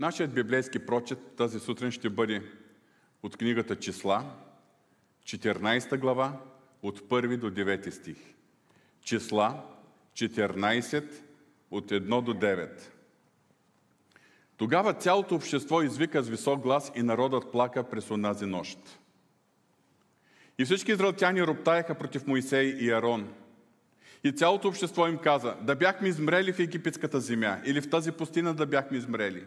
Нашият библейски прочет тази сутрин ще бъде от книгата Числа, 14 глава, от 1 до 9 стих. Числа, 14, от 1 до 9. Тогава цялото общество извика с висок глас и народът плака през онази нощ. И всички израелтяни роптаяха против Моисей и Арон. И цялото общество им каза, да бяхме измрели в египетската земя или в тази пустина да бяхме измрели.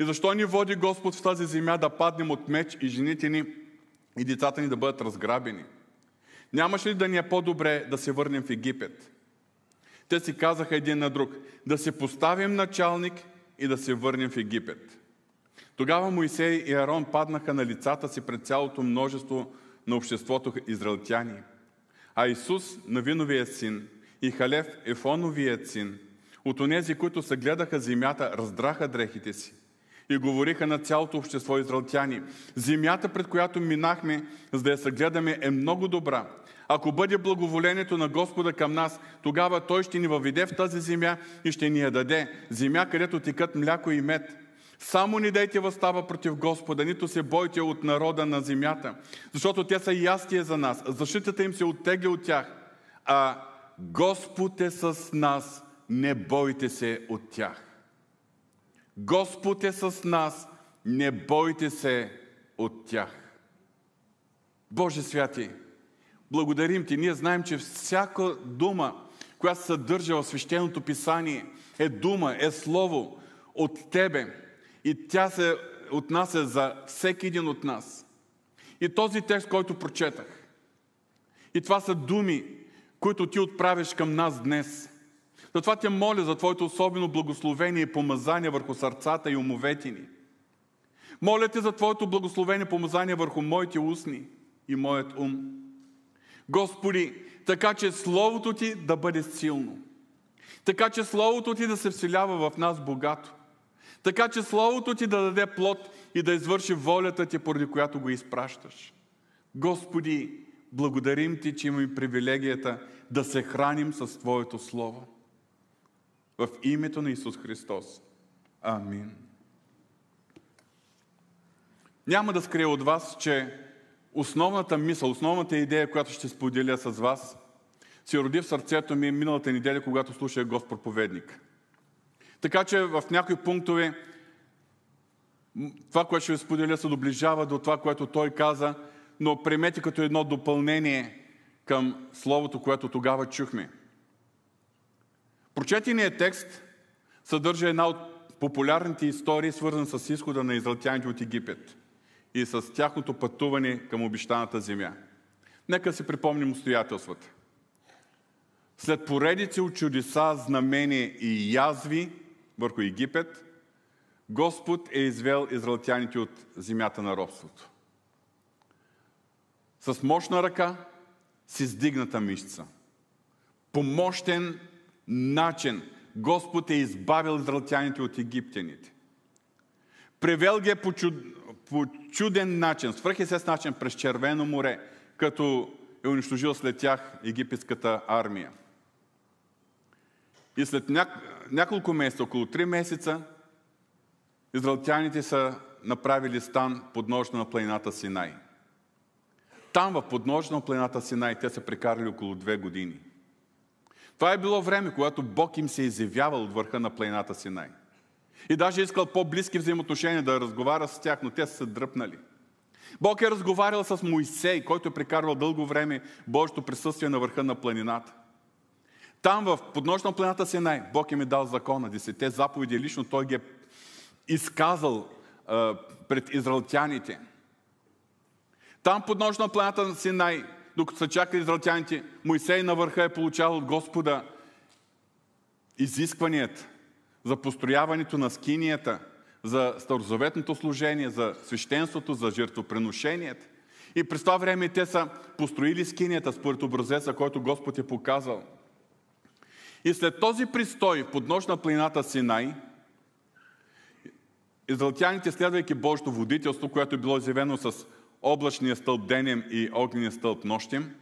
И защо ни води Господ в тази земя да паднем от меч и жените ни и децата ни да бъдат разграбени? Нямаше ли да ни е по-добре да се върнем в Египет? Те си казаха един на друг, да се поставим началник и да се върнем в Египет. Тогава Моисей и Арон паднаха на лицата си пред цялото множество на обществото израелтяни. А Исус, Навиновия син, и Халев, Ефоновият син, от онези, които се гледаха земята, раздраха дрехите си и говориха на цялото общество израелтяни. Земята, пред която минахме, за да я съгледаме, е много добра. Ако бъде благоволението на Господа към нас, тогава Той ще ни въведе в тази земя и ще ни я даде. Земя, където текат мляко и мед. Само не дайте възстава против Господа, нито се бойте от народа на земята, защото те са ястие за нас. Защитата им се оттегля от тях. А Господ е с нас, не бойте се от тях. Господ е с нас, не бойте се от тях. Боже святи, благодарим Ти. Ние знаем, че всяка дума, която съдържа в свещеното писание, е дума, е слово от Тебе. И тя се отнася за всеки един от нас. И този текст, който прочетах, и това са думи, които Ти отправиш към нас днес – затова те моля за Твоето особено благословение и помазание върху сърцата и умовете ни. Моля те за Твоето благословение и помазание върху моите устни и моят ум. Господи, така че Словото Ти да бъде силно. Така че Словото Ти да се вселява в нас богато. Така че Словото Ти да даде плод и да извърши волята Ти, поради която го изпращаш. Господи, благодарим Ти, че имаме привилегията да се храним с Твоето Слово. В името на Исус Христос. Амин. Няма да скрия от вас, че основната мисъл, основната идея, която ще споделя с вас, се роди в сърцето ми миналата неделя, когато слушах Господ проповедник. Така че в някои пунктове това, което ще ви споделя, се доближава до това, което той каза, но приемете като едно допълнение към Словото, което тогава чухме. Прочетеният текст съдържа една от популярните истории, свързани с изхода на израелтяните от Египет и с тяхното пътуване към обещаната земя. Нека си припомним обстоятелствата. След поредици от чудеса, знамения и язви върху Египет, Господ е извел израелтяните от земята на робството. С мощна ръка, с издигната мишца. Помощен начин Господ е избавил израелтяните от египтяните. Превел ги е по, чуд, по чуден начин, с начин през Червено море, като е унищожил след тях египетската армия. И след ня... няколко месеца, около три месеца, израелтяните са направили стан под ножна на планината Синай. Там, в подножна на планината Синай, те са прекарали около две години. Това е било време, когато Бог им се е изявявал от върха на планината Синай. И даже е искал по-близки взаимоотношения да разговаря с тях, но те са се дръпнали. Бог е разговарял с Моисей, който е прекарвал дълго време Божието присъствие на върха на планината. Там в подножна планината Синай Бог им е дал закона, десете заповеди, лично Той ги е изказал а, пред израелтяните. Там под нощна планата Синай докато са чакали израелтяните, Моисей на върха е получавал от Господа изискванията за построяването на скинията, за старозаветното служение, за свещенството, за жертвоприношенията. И през това време те са построили скинията според образеца, който Господ е показал. И след този пристой под нощ на планината Синай, израелтяните, следвайки Божието водителство, което е било изявено с облачния стълб денем и огнения стълб нощем.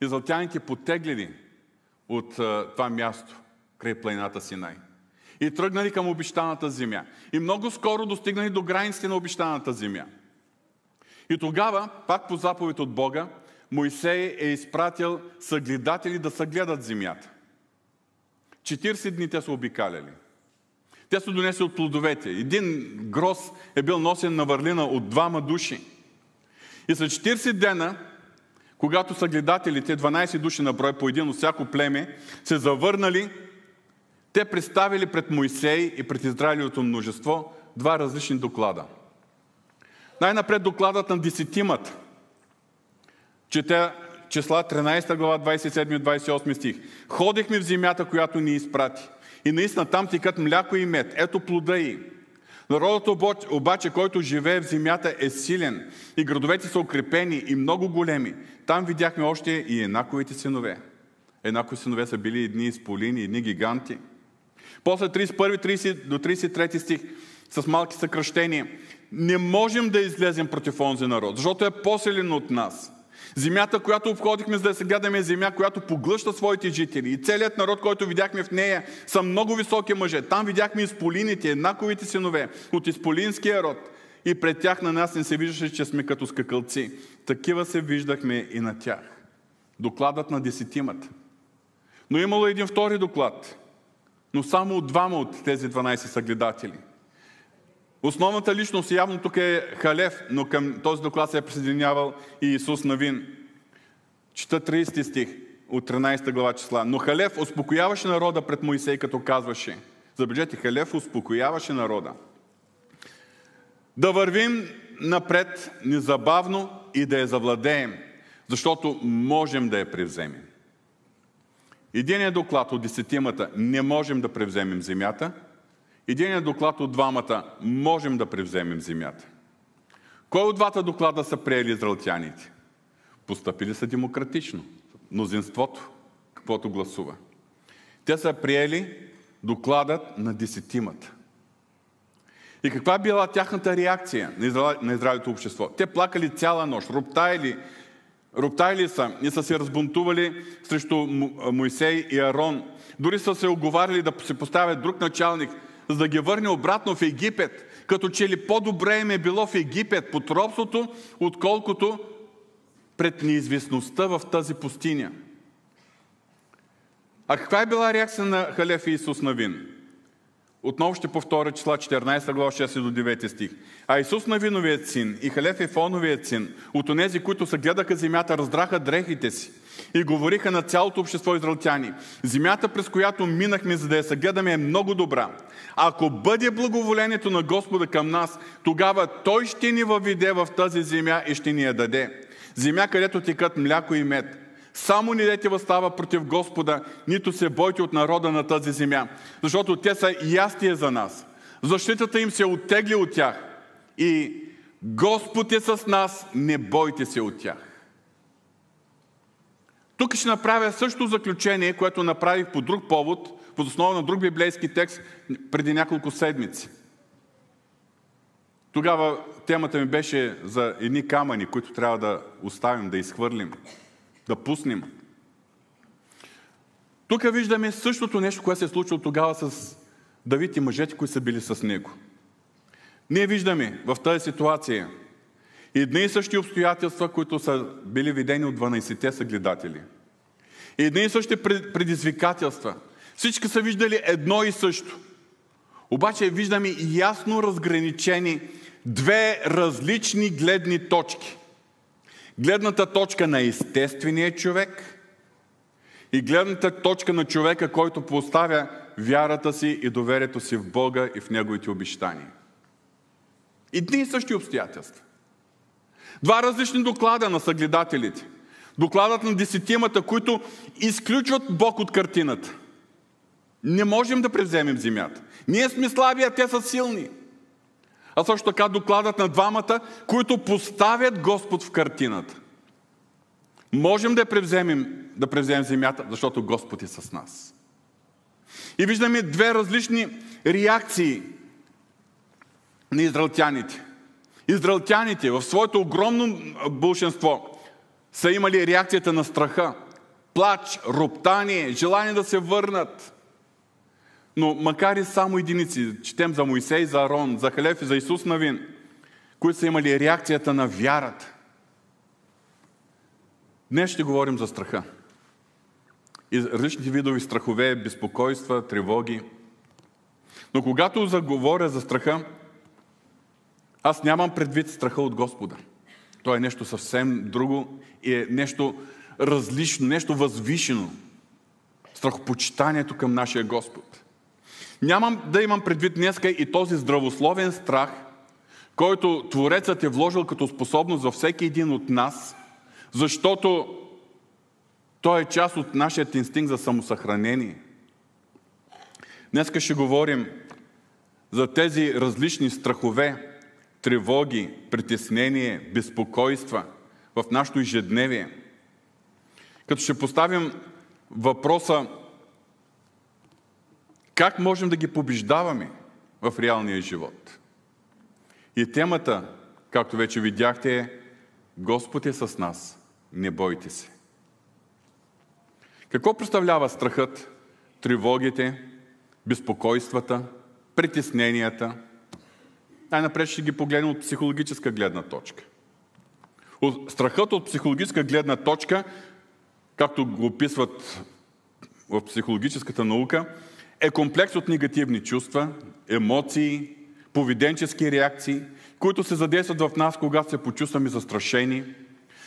Израелтяните потеглили от това място край планината Синай. И тръгнали към обещаната земя. И много скоро достигнали до границите на обещаната земя. И тогава, пак по заповед от Бога, Моисей е изпратил съгледатели да съгледат земята. 40 дни те са обикаляли. Те са донесли от плодовете. Един гроз е бил носен на върлина от двама души. И за 40 дена, когато съгледателите, 12 души на брой по един от всяко племе, се завърнали, те представили пред Моисей и пред Израилиото множество два различни доклада. Най-напред докладът на десетимата. Чете числа 13 глава 27 28 стих. Ходихме в земята, която ни изпрати. И наистина там тикат мляко и мед. Ето плода и. Народът обаче, който живее в земята, е силен и градовете са укрепени и много големи. Там видяхме още и еднаковите синове. Еднакови синове са били едни изполини, едни гиганти. После 31 30, до 33 стих с малки съкръщения. Не можем да излезем против онзи народ, защото е по-силен от нас. Земята, която обходихме, за да се гледаме, е земя, която поглъща своите жители. И целият народ, който видяхме в нея, са много високи мъже. Там видяхме изполините, еднаковите синове от изполинския род. И пред тях на нас не се виждаше, че сме като скакалци. Такива се виждахме и на тях. Докладът на десетимата. Но имало един втори доклад. Но само от двама от тези 12 съгледатели. Основната личност явно тук е Халев, но към този доклад се е присъединявал и Исус Навин. Чета 30 стих от 13 глава числа. Но Халев успокояваше народа пред Моисей, като казваше. Забележете, Халев успокояваше народа. Да вървим напред незабавно и да я завладеем, защото можем да я превземем. Единият доклад от десетимата не можем да превземем земята. Единият доклад от двамата можем да превземем земята. Кой от двата доклада са приели израелтяните? Постъпили са демократично. Мнозинството, каквото гласува. Те са приели докладът на десетимата. И каква била тяхната реакция на Израилето общество? Те плакали цяла нощ, роптаяли, роптаяли са и са се разбунтували срещу Моисей и Арон. Дори са се оговаряли да се поставят друг началник, за да ги върне обратно в Египет. Като че ли по-добре им е било в Египет под робството, отколкото пред неизвестността в тази пустиня. А каква е била реакция на Халев и Исус Навин? Отново ще повторя числа 14 глава 6 до 9 стих. А Исус Навиновият син и Халев Ефоновият син, от онези, които се гледаха земята, раздраха дрехите си и говориха на цялото общество израелтяни. Земята, през която минахме, за да я съгледаме, е много добра. Ако бъде благоволението на Господа към нас, тогава Той ще ни въведе в тази земя и ще ни я даде. Земя, където текат мляко и мед. Само не дете възстава против Господа, нито се бойте от народа на тази земя, защото те са ястие за нас. Защитата им се оттегли от тях. И Господ е с нас, не бойте се от тях. Тук ще направя също заключение, което направих по друг повод, по основа на друг библейски текст преди няколко седмици. Тогава темата ми беше за едни камъни, които трябва да оставим, да изхвърлим, да пуснем. Тук виждаме същото нещо, което се е случило тогава с Давид и мъжете, които са били с него. Ние виждаме в тази ситуация едни и същи обстоятелства, които са били видени от 12-те съгледатели. Едни и същи предизвикателства. Всички са виждали едно и също. Обаче виждаме ясно разграничени две различни гледни точки. Гледната точка на естествения човек и гледната точка на човека, който поставя вярата си и доверието си в Бога и в Неговите обещания. Едни и същи обстоятелства. Два различни доклада на съгледателите. Докладът на десетимата, които изключват Бог от картината. Не можем да превземем земята. Ние сме слаби, а те са силни. А също така докладът на двамата, които поставят Господ в картината. Можем да превземем, да превземем земята, защото Господ е с нас. И виждаме две различни реакции на израелтяните. Израелтяните в своето огромно большинство са имали реакцията на страха. Плач, роптание, желание да се върнат. Но макар и само единици, четем за Моисей, за Арон, за Халев и за Исус Навин, които са имали реакцията на вярата. Днес ще говорим за страха. И различните видови страхове, безпокойства, тревоги. Но когато заговоря за страха, аз нямам предвид страха от Господа. То е нещо съвсем друго и е нещо различно, нещо възвишено. Страхопочитанието към нашия Господ. Нямам да имам предвид днеска и този здравословен страх, който Творецът е вложил като способност за всеки един от нас, защото той е част от нашия инстинкт за самосъхранение. Днеска ще говорим за тези различни страхове, тревоги, притеснение, безпокойства в нашето ежедневие. Като ще поставим въпроса как можем да ги побеждаваме в реалния живот. И темата, както вече видяхте, е Господ е с нас, не бойте се. Какво представлява страхът, тревогите, безпокойствата, притесненията – най-напред ще ги погледнем от психологическа гледна точка. Страхът от психологическа гледна точка, както го описват в психологическата наука, е комплекс от негативни чувства, емоции, поведенчески реакции, които се задействат в нас, когато се почувстваме застрашени,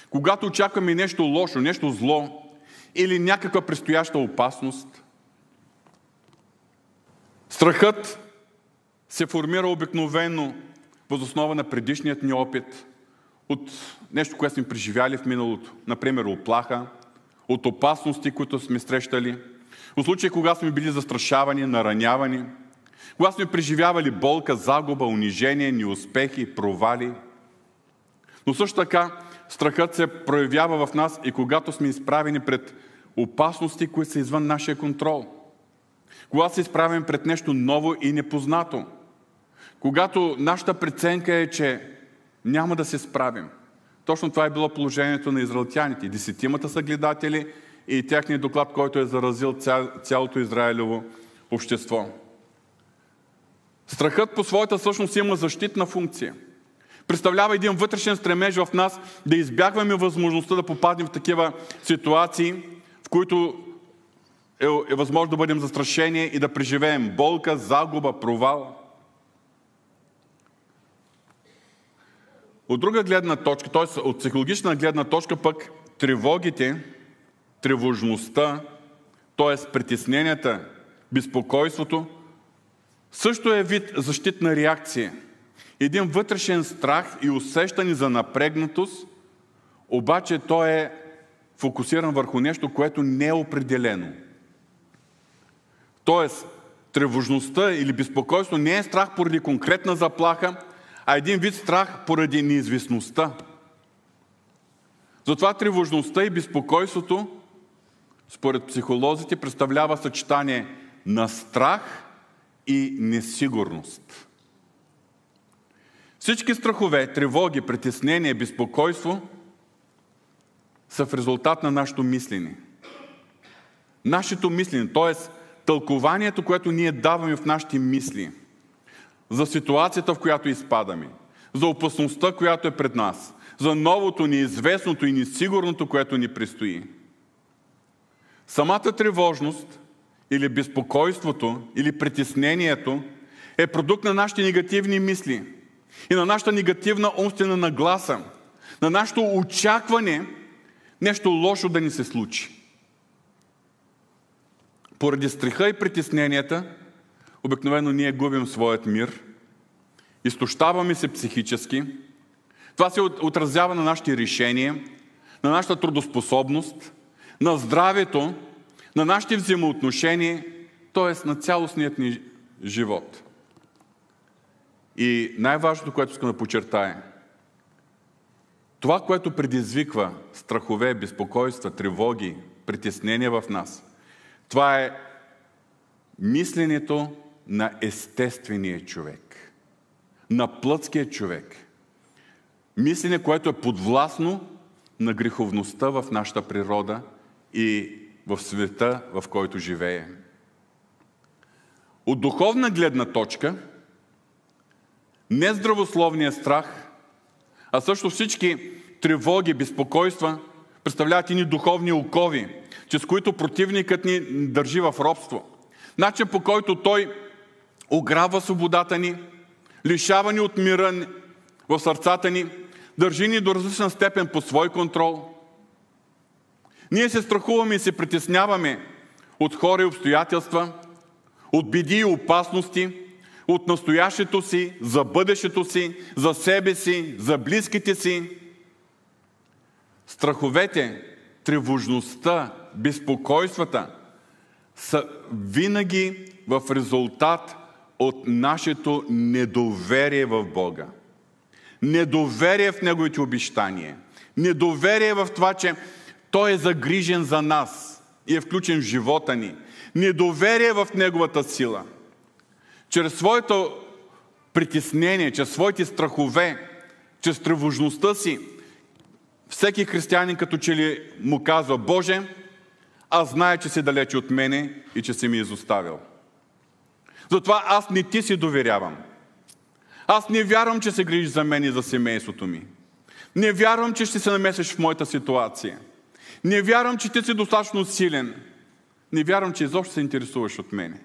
когато очакваме нещо лошо, нещо зло или някаква предстояща опасност. Страхът се формира обикновено въз основа на предишният ни опит от нещо, което сме преживяли в миналото. Например, оплаха, от опасности, които сме срещали, от случаи, когато сме били застрашавани, наранявани, когато сме преживявали болка, загуба, унижение, неуспехи, провали. Но също така страхът се проявява в нас и когато сме изправени пред опасности, които са извън нашия контрол. Когато се изправим пред нещо ново и непознато – когато нашата преценка е, че няма да се справим. Точно това е било положението на израелтяните. Десетимата са гледатели и тяхният доклад, който е заразил цялото Израилево общество. Страхът по своята същност има защитна функция. Представлява един вътрешен стремеж в нас да избягваме възможността да попаднем в такива ситуации, в които е, е възможно да бъдем застрашени и да преживеем болка, загуба, провал. От друга гледна точка, т.е. от психологична гледна точка пък тревогите, тревожността, т.е. притесненията, безпокойството, също е вид защитна реакция. Един вътрешен страх и усещане за напрегнатост, обаче той е фокусиран върху нещо, което не е определено. Тоест, тревожността или безпокойство не е страх поради конкретна заплаха, а един вид страх поради неизвестността. Затова тревожността и безпокойството, според психолозите, представлява съчетание на страх и несигурност. Всички страхове, тревоги, притеснения, безпокойство са в резултат на нашето мислене. Нашето мислене, т.е. тълкованието, което ние даваме в нашите мисли – за ситуацията, в която изпадаме, за опасността, която е пред нас, за новото, неизвестното и несигурното, което ни предстои. Самата тревожност или безпокойството или притеснението е продукт на нашите негативни мисли и на нашата негативна умствена нагласа, на нашето очакване нещо лошо да ни се случи. Поради страха и притесненията, обикновено ние губим своят мир, изтощаваме се психически, това се отразява на нашите решения, на нашата трудоспособност, на здравето, на нашите взаимоотношения, т.е. на цялостният ни живот. И най-важното, което искам да подчертая, това, което предизвиква страхове, безпокойства, тревоги, притеснения в нас, това е мисленето на естествения човек, на плътския човек. Мислене, което е подвластно на греховността в нашата природа и в света, в който живее. от духовна гледна точка, не здравословният страх, а също всички тревоги, безпокойства представляват ни духовни окови, чрез които противникът ни държи в робство. Начин по който той ограбва свободата ни, лишава ни от мира в сърцата ни, държи ни до различна степен по свой контрол. Ние се страхуваме и се притесняваме от хора и обстоятелства, от биди и опасности, от настоящето си, за бъдещето си, за себе си, за близките си. Страховете, тревожността, безпокойствата са винаги в резултат от нашето недоверие в Бога. Недоверие в Неговите обещания. Недоверие в това, че Той е загрижен за нас и е включен в живота ни. Недоверие в Неговата сила. Чрез своето притеснение, чрез своите страхове, чрез тревожността си, всеки християнин като че ли му казва, Боже, аз зная, че си далече от мене и че си ми изоставил. Затова аз не ти си доверявам. Аз не вярвам, че се грижиш за мен и за семейството ми. Не вярвам, че ще се намесиш в моята ситуация. Не вярвам, че ти си достатъчно силен. Не вярвам, че изобщо се интересуваш от мене.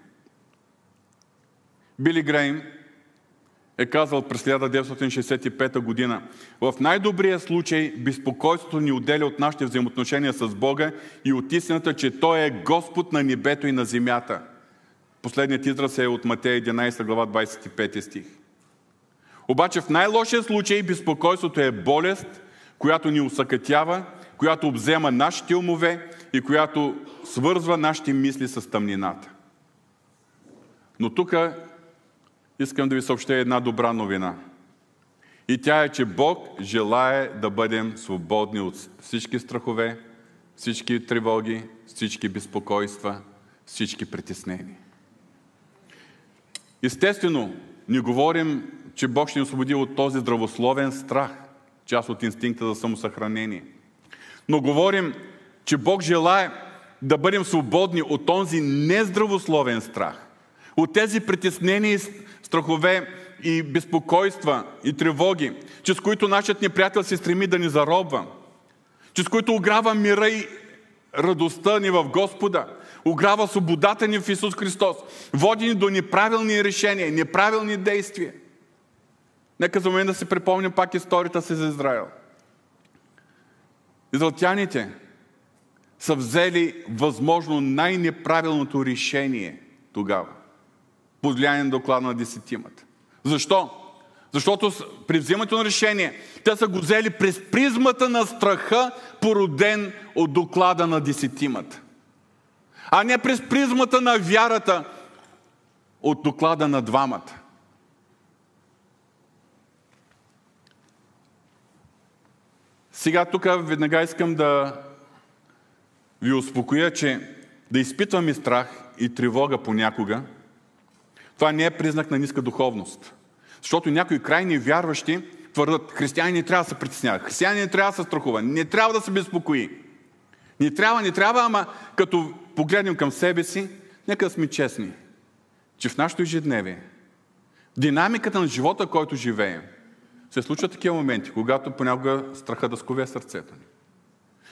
Били Грейм е казал през 1965 година, в най-добрия случай безпокойството ни отделя от нашите взаимоотношения с Бога и от истината, че Той е Господ на небето и на земята. Последният израз е от Матея 11 глава 25 стих. Обаче в най-лошия случай безпокойството е болест, която ни усъкътява, която обзема нашите умове и която свързва нашите мисли с тъмнината. Но тук искам да ви съобщя една добра новина. И тя е, че Бог желае да бъдем свободни от всички страхове, всички тревоги, всички безпокойства, всички притеснения. Естествено, не говорим, че Бог ще ни освободи от този здравословен страх, част от инстинкта за самосъхранение. Но говорим, че Бог желае да бъдем свободни от този нездравословен страх, от тези притеснения и страхове и безпокойства и тревоги, чрез които нашият неприятел се стреми да ни заробва, чрез които ограва мира и радостта ни в Господа, ограва свободата ни в Исус Христос, води ни до неправилни решения, неправилни действия. Нека за момент да се припомня пак историята си за Израел. Израелтяните са взели възможно най-неправилното решение тогава под влияние на доклада на десетимата. Защо? Защото при взимането на решение те са го взели през призмата на страха, породен от доклада на десетимата. А не през призмата на вярата от доклада на двамата. Сега тук веднага искам да ви успокоя, че да изпитваме страх и тревога понякога – това не е признак на ниска духовност. Защото някои крайни вярващи твърдат, християни не трябва да се притесняват, християни не трябва да се страхува, не трябва да се безпокои. Не трябва, не трябва, ама като погледнем към себе си, нека да сме честни, че в нашето ежедневие, динамиката на живота, който живеем, се случват такива моменти, когато понякога страха да скове сърцето ни.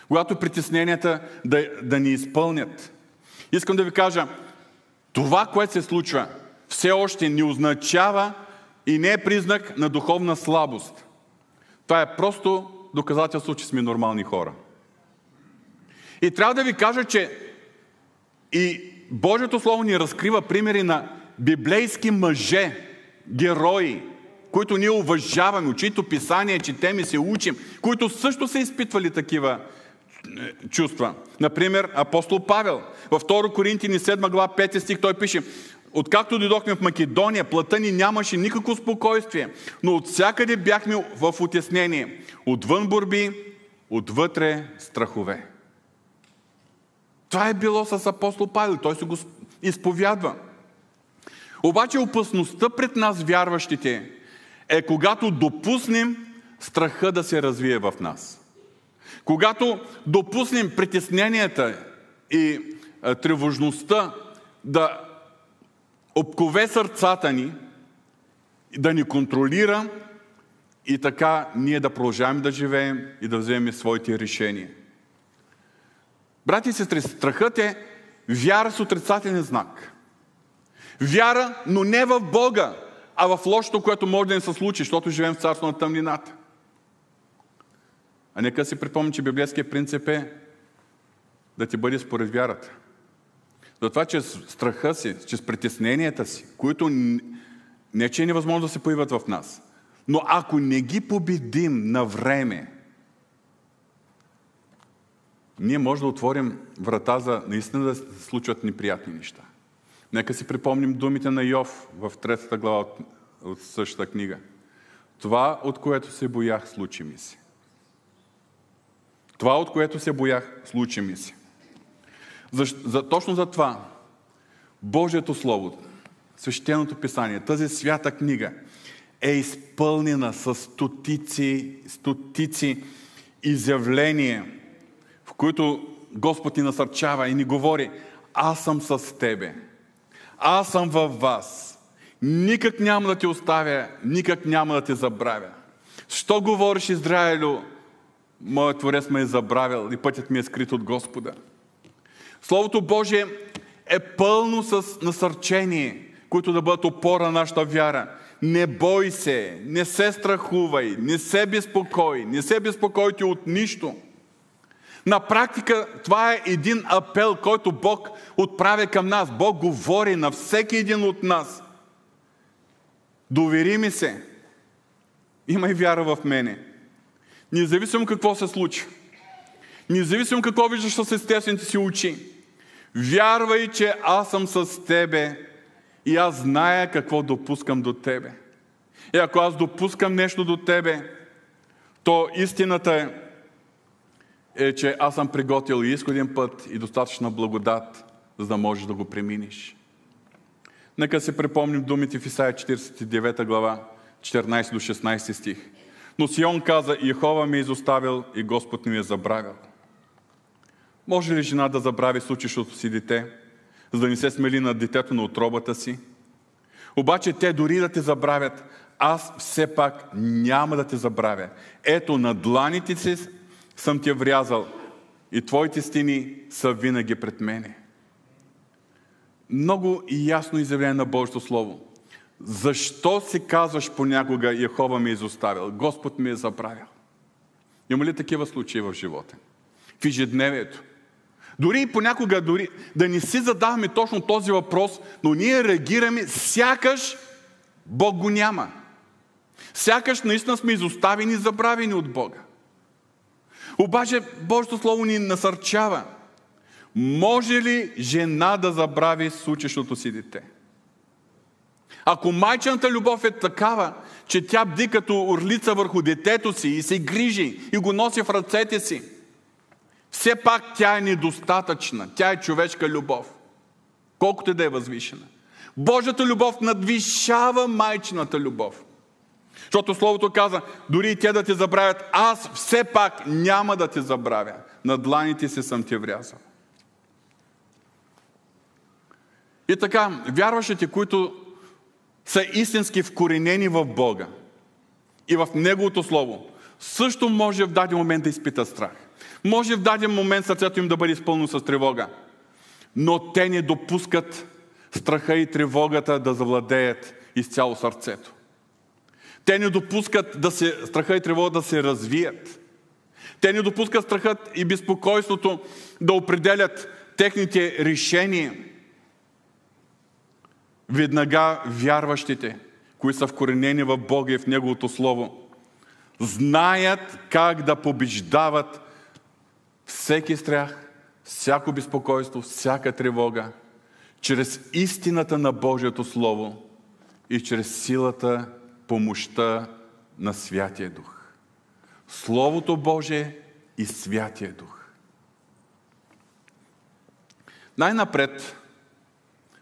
Когато притесненията да, да ни изпълнят. Искам да ви кажа, това, което се случва, все още не означава и не е признак на духовна слабост. Това е просто доказателство, че сме нормални хора. И трябва да ви кажа, че и Божието Слово ни разкрива примери на библейски мъже, герои, които ние уважаваме, чието писание четем и се учим, които също са изпитвали такива е, чувства. Например, апостол Павел. Във 2 Коринтини 7 глава 5 стих той пише Откакто дойдохме в Македония, плата ни нямаше никакво спокойствие, но от всякъде бяхме в отеснение. Отвън борби, отвътре страхове. Това е било с апостол Павел. Той се го изповядва. Обаче опасността пред нас, вярващите, е когато допуснем страха да се развие в нас. Когато допуснем притесненията и тревожността да обкове сърцата ни, да ни контролира и така ние да продължаваме да живеем и да вземем своите решения. Брати и сестри, страхът е вяра с отрицателен знак. Вяра, но не в Бога, а в лошото, което може да ни се случи, защото живеем в царство на тъмнината. А нека си припомня, че библейският принцип е да ти бъде според вярата. Затова, че страха си, че притесненията си, които не че е невъзможно да се появят в нас, но ако не ги победим на време, ние може да отворим врата за наистина да се случват неприятни неща. Нека си припомним думите на Йов в третата глава от, от същата книга. Това, от което се боях, случи ми се. Това, от което се боях, случи ми се. За, за, точно за това Божието Слово, Свещеното Писание, тази свята книга е изпълнена с стотици, стотици изявления, които Господ ни насърчава и ни говори, аз съм с тебе, аз съм във вас, никак няма да ти оставя, никак няма да те забравя. Що говориш, Израилю, моят Творец ме е забравил и пътят ми е скрит от Господа. Словото Божие е пълно с насърчение, които да бъдат опора на нашата вяра. Не бой се, не се страхувай, не се безпокой, не се безпокойте от нищо. На практика това е един апел, който Бог отправя към нас. Бог говори на всеки един от нас. Довери ми се. Имай вяра в мене. Независимо какво се случи. Независимо какво виждаш с естествените си очи. Вярвай, че аз съм с тебе и аз зная какво допускам до тебе. И ако аз допускам нещо до тебе, то истината е, е че аз съм приготвил изходен път и достатъчна благодат, за да можеш да го преминеш. Нека се припомним думите в Исаия 49 глава, 14 до 16 стих. Но Сион каза, Йехова ме е изоставил и Господ ми е забравил. Може ли жена да забрави случващото си дете, за да не се смели на детето на отробата си? Обаче те дори да те забравят, аз все пак няма да те забравя. Ето на дланите си съм те врязал и твоите стени са винаги пред мене. Много ясно изявление на Божието Слово. Защо си казваш понякога Яхова ми е изоставил, Господ ми е забравил? Има ли такива случаи в живота? В ежедневието. Дори и понякога дори да не си задаваме точно този въпрос, но ние реагираме сякаш Бог го няма. Сякаш наистина сме изоставени и забравени от Бога. Обаче Божието Слово ни насърчава. Може ли жена да забрави случващото си дете? Ако майчената любов е такава, че тя бди като орлица върху детето си и се грижи и го носи в ръцете си, все пак тя е недостатъчна. Тя е човешка любов. Колкото и да е възвишена. Божията любов надвишава майчината любов. Защото Словото каза, дори и те да те забравят, аз все пак няма да те забравя. На дланите си съм те врязал. И така, вярващите, които са истински вкоренени в Бога и в Неговото Слово, също може в даден момент да изпитат страх. Може в даден момент сърцето им да бъде изпълнено с тревога. Но те не допускат страха и тревогата да завладеят изцяло сърцето. Те не допускат да се, страха и тревога да се развият. Те не допускат страхът и безпокойството да определят техните решения. Веднага вярващите, които са вкоренени в Бога и в Неговото Слово, знаят как да побеждават всеки страх, всяко безпокойство, всяка тревога, чрез истината на Божието Слово и чрез силата, помощта на Святия Дух. Словото Божие и Святия Дух. Най-напред,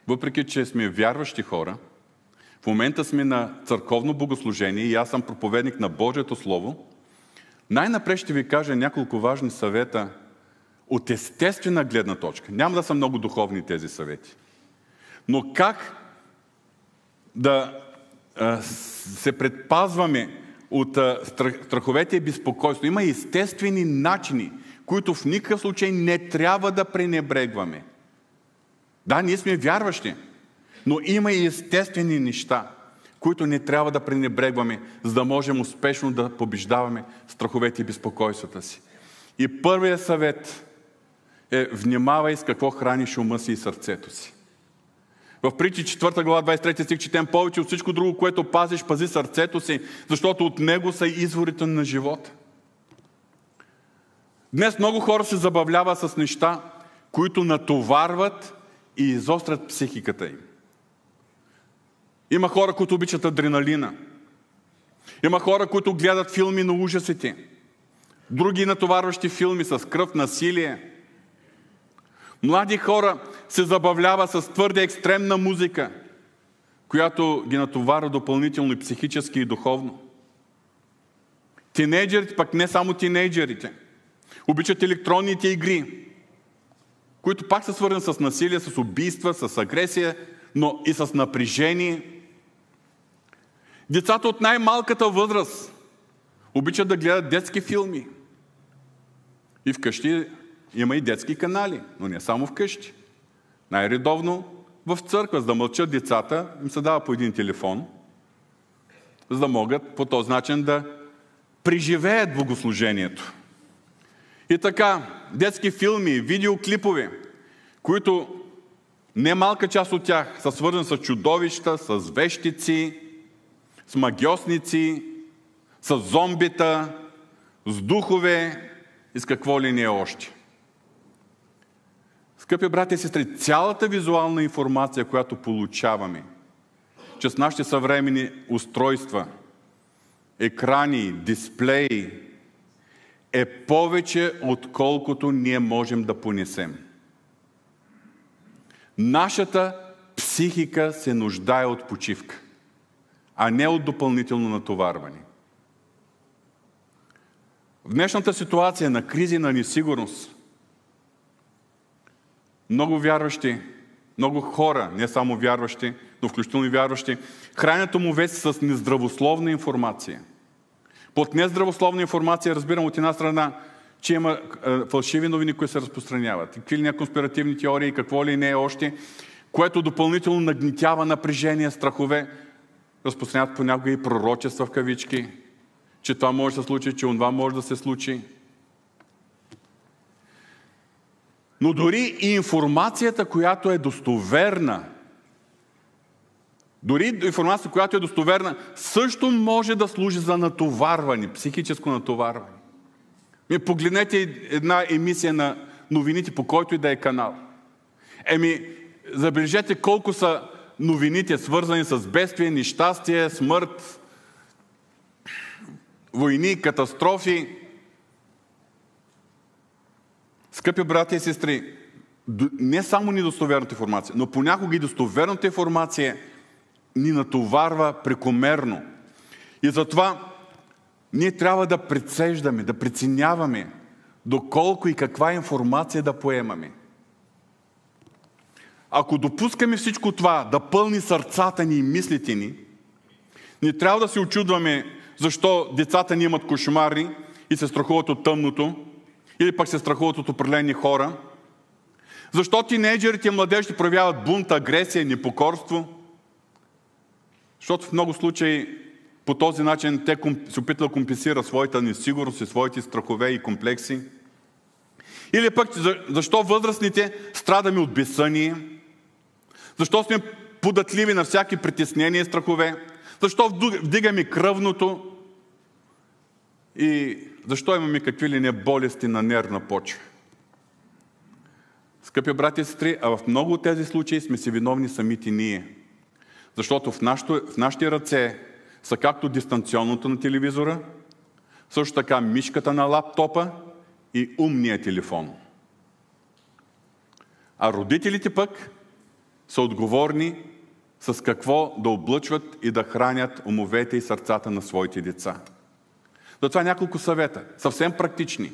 въпреки че сме вярващи хора, в момента сме на църковно богослужение и аз съм проповедник на Божието Слово, най-напред ще ви кажа няколко важни съвета от естествена гледна точка. Няма да са много духовни тези съвети. Но как да се предпазваме от страховете и безпокойство. Има естествени начини, които в никакъв случай не трябва да пренебрегваме. Да, ние сме вярващи, но има и естествени неща, които не трябва да пренебрегваме, за да можем успешно да побеждаваме страховете и безпокойствата си. И първият съвет е внимавай с какво храниш ума си и сърцето си. В притчи 4 глава 23 стих четем повече от всичко друго, което пазиш, пази сърцето си, защото от него са изворите на живота. Днес много хора се забавляват с неща, които натоварват и изострят психиката им. Има хора, които обичат адреналина. Има хора, които гледат филми на ужасите. Други натоварващи филми с кръв, насилие. Млади хора се забавляват с твърде екстремна музика, която ги натоварва допълнително и психически и духовно. Тинейджерите, пък не само тинейджерите, обичат електронните игри, които пак са свързани с насилие, с убийства, с агресия, но и с напрежение – Децата от най-малката възраст обичат да гледат детски филми. И вкъщи има и детски канали, но не само вкъщи. Най-редовно в църква, за да мълчат децата, им се дава по един телефон, за да могат по този начин да преживеят богослужението. И така, детски филми, видеоклипове, които немалка част от тях са свързани с чудовища, с вещици, с магиосници, с зомбита, с духове и с какво ли не е още. Скъпи брати и сестри, цялата визуална информация, която получаваме чрез нашите съвремени устройства, екрани, дисплеи, е повече, отколкото ние можем да понесем. Нашата психика се нуждае от почивка а не от допълнително натоварване. В днешната ситуация на кризи, на несигурност, много вярващи, много хора, не само вярващи, но включително и вярващи, хранят умове с нездравословна информация. Под нездравословна информация разбирам от една страна, че има е, фалшиви новини, които се разпространяват. Какви ли не конспиративни теории, какво ли не е още, което допълнително нагнетява напрежение, страхове, разпространяват понякога и пророчества в кавички, че това може да се случи, че това може да се случи. Но дори и информацията, която е достоверна, дори информацията, която е достоверна, също може да служи за натоварване, психическо натоварване. Ми погледнете една емисия на новините, по който и да е канал. Еми, забележете колко са новините, свързани с бедствие, нещастие, смърт, войни, катастрофи. Скъпи брати и сестри, не само недостоверната информация, но понякога и достоверната информация ни натоварва прекомерно. И затова ние трябва да прецеждаме, да преценяваме доколко и каква информация да поемаме. Ако допускаме всичко това да пълни сърцата ни и мислите ни, не трябва да се очудваме защо децата ни имат кошмари и се страхуват от тъмното, или пък се страхуват от определени хора. Защо тинейджерите и младежите проявяват бунт, агресия, непокорство? Защото в много случаи по този начин те се опитват да компенсират своята несигурност и своите страхове и комплекси. Или пък защо възрастните страдаме от безсъние, защо сме податливи на всяки притеснения и страхове? Защо вдигаме кръвното? И защо имаме какви ли не болести на нервна почва? Скъпи брати и сестри, а в много от тези случаи сме си виновни самите ние. Защото в, нашото, в нашите ръце са както дистанционното на телевизора, също така мишката на лаптопа и умния телефон. А родителите пък са отговорни с какво да облъчват и да хранят умовете и сърцата на своите деца. Затова няколко съвета, съвсем практични.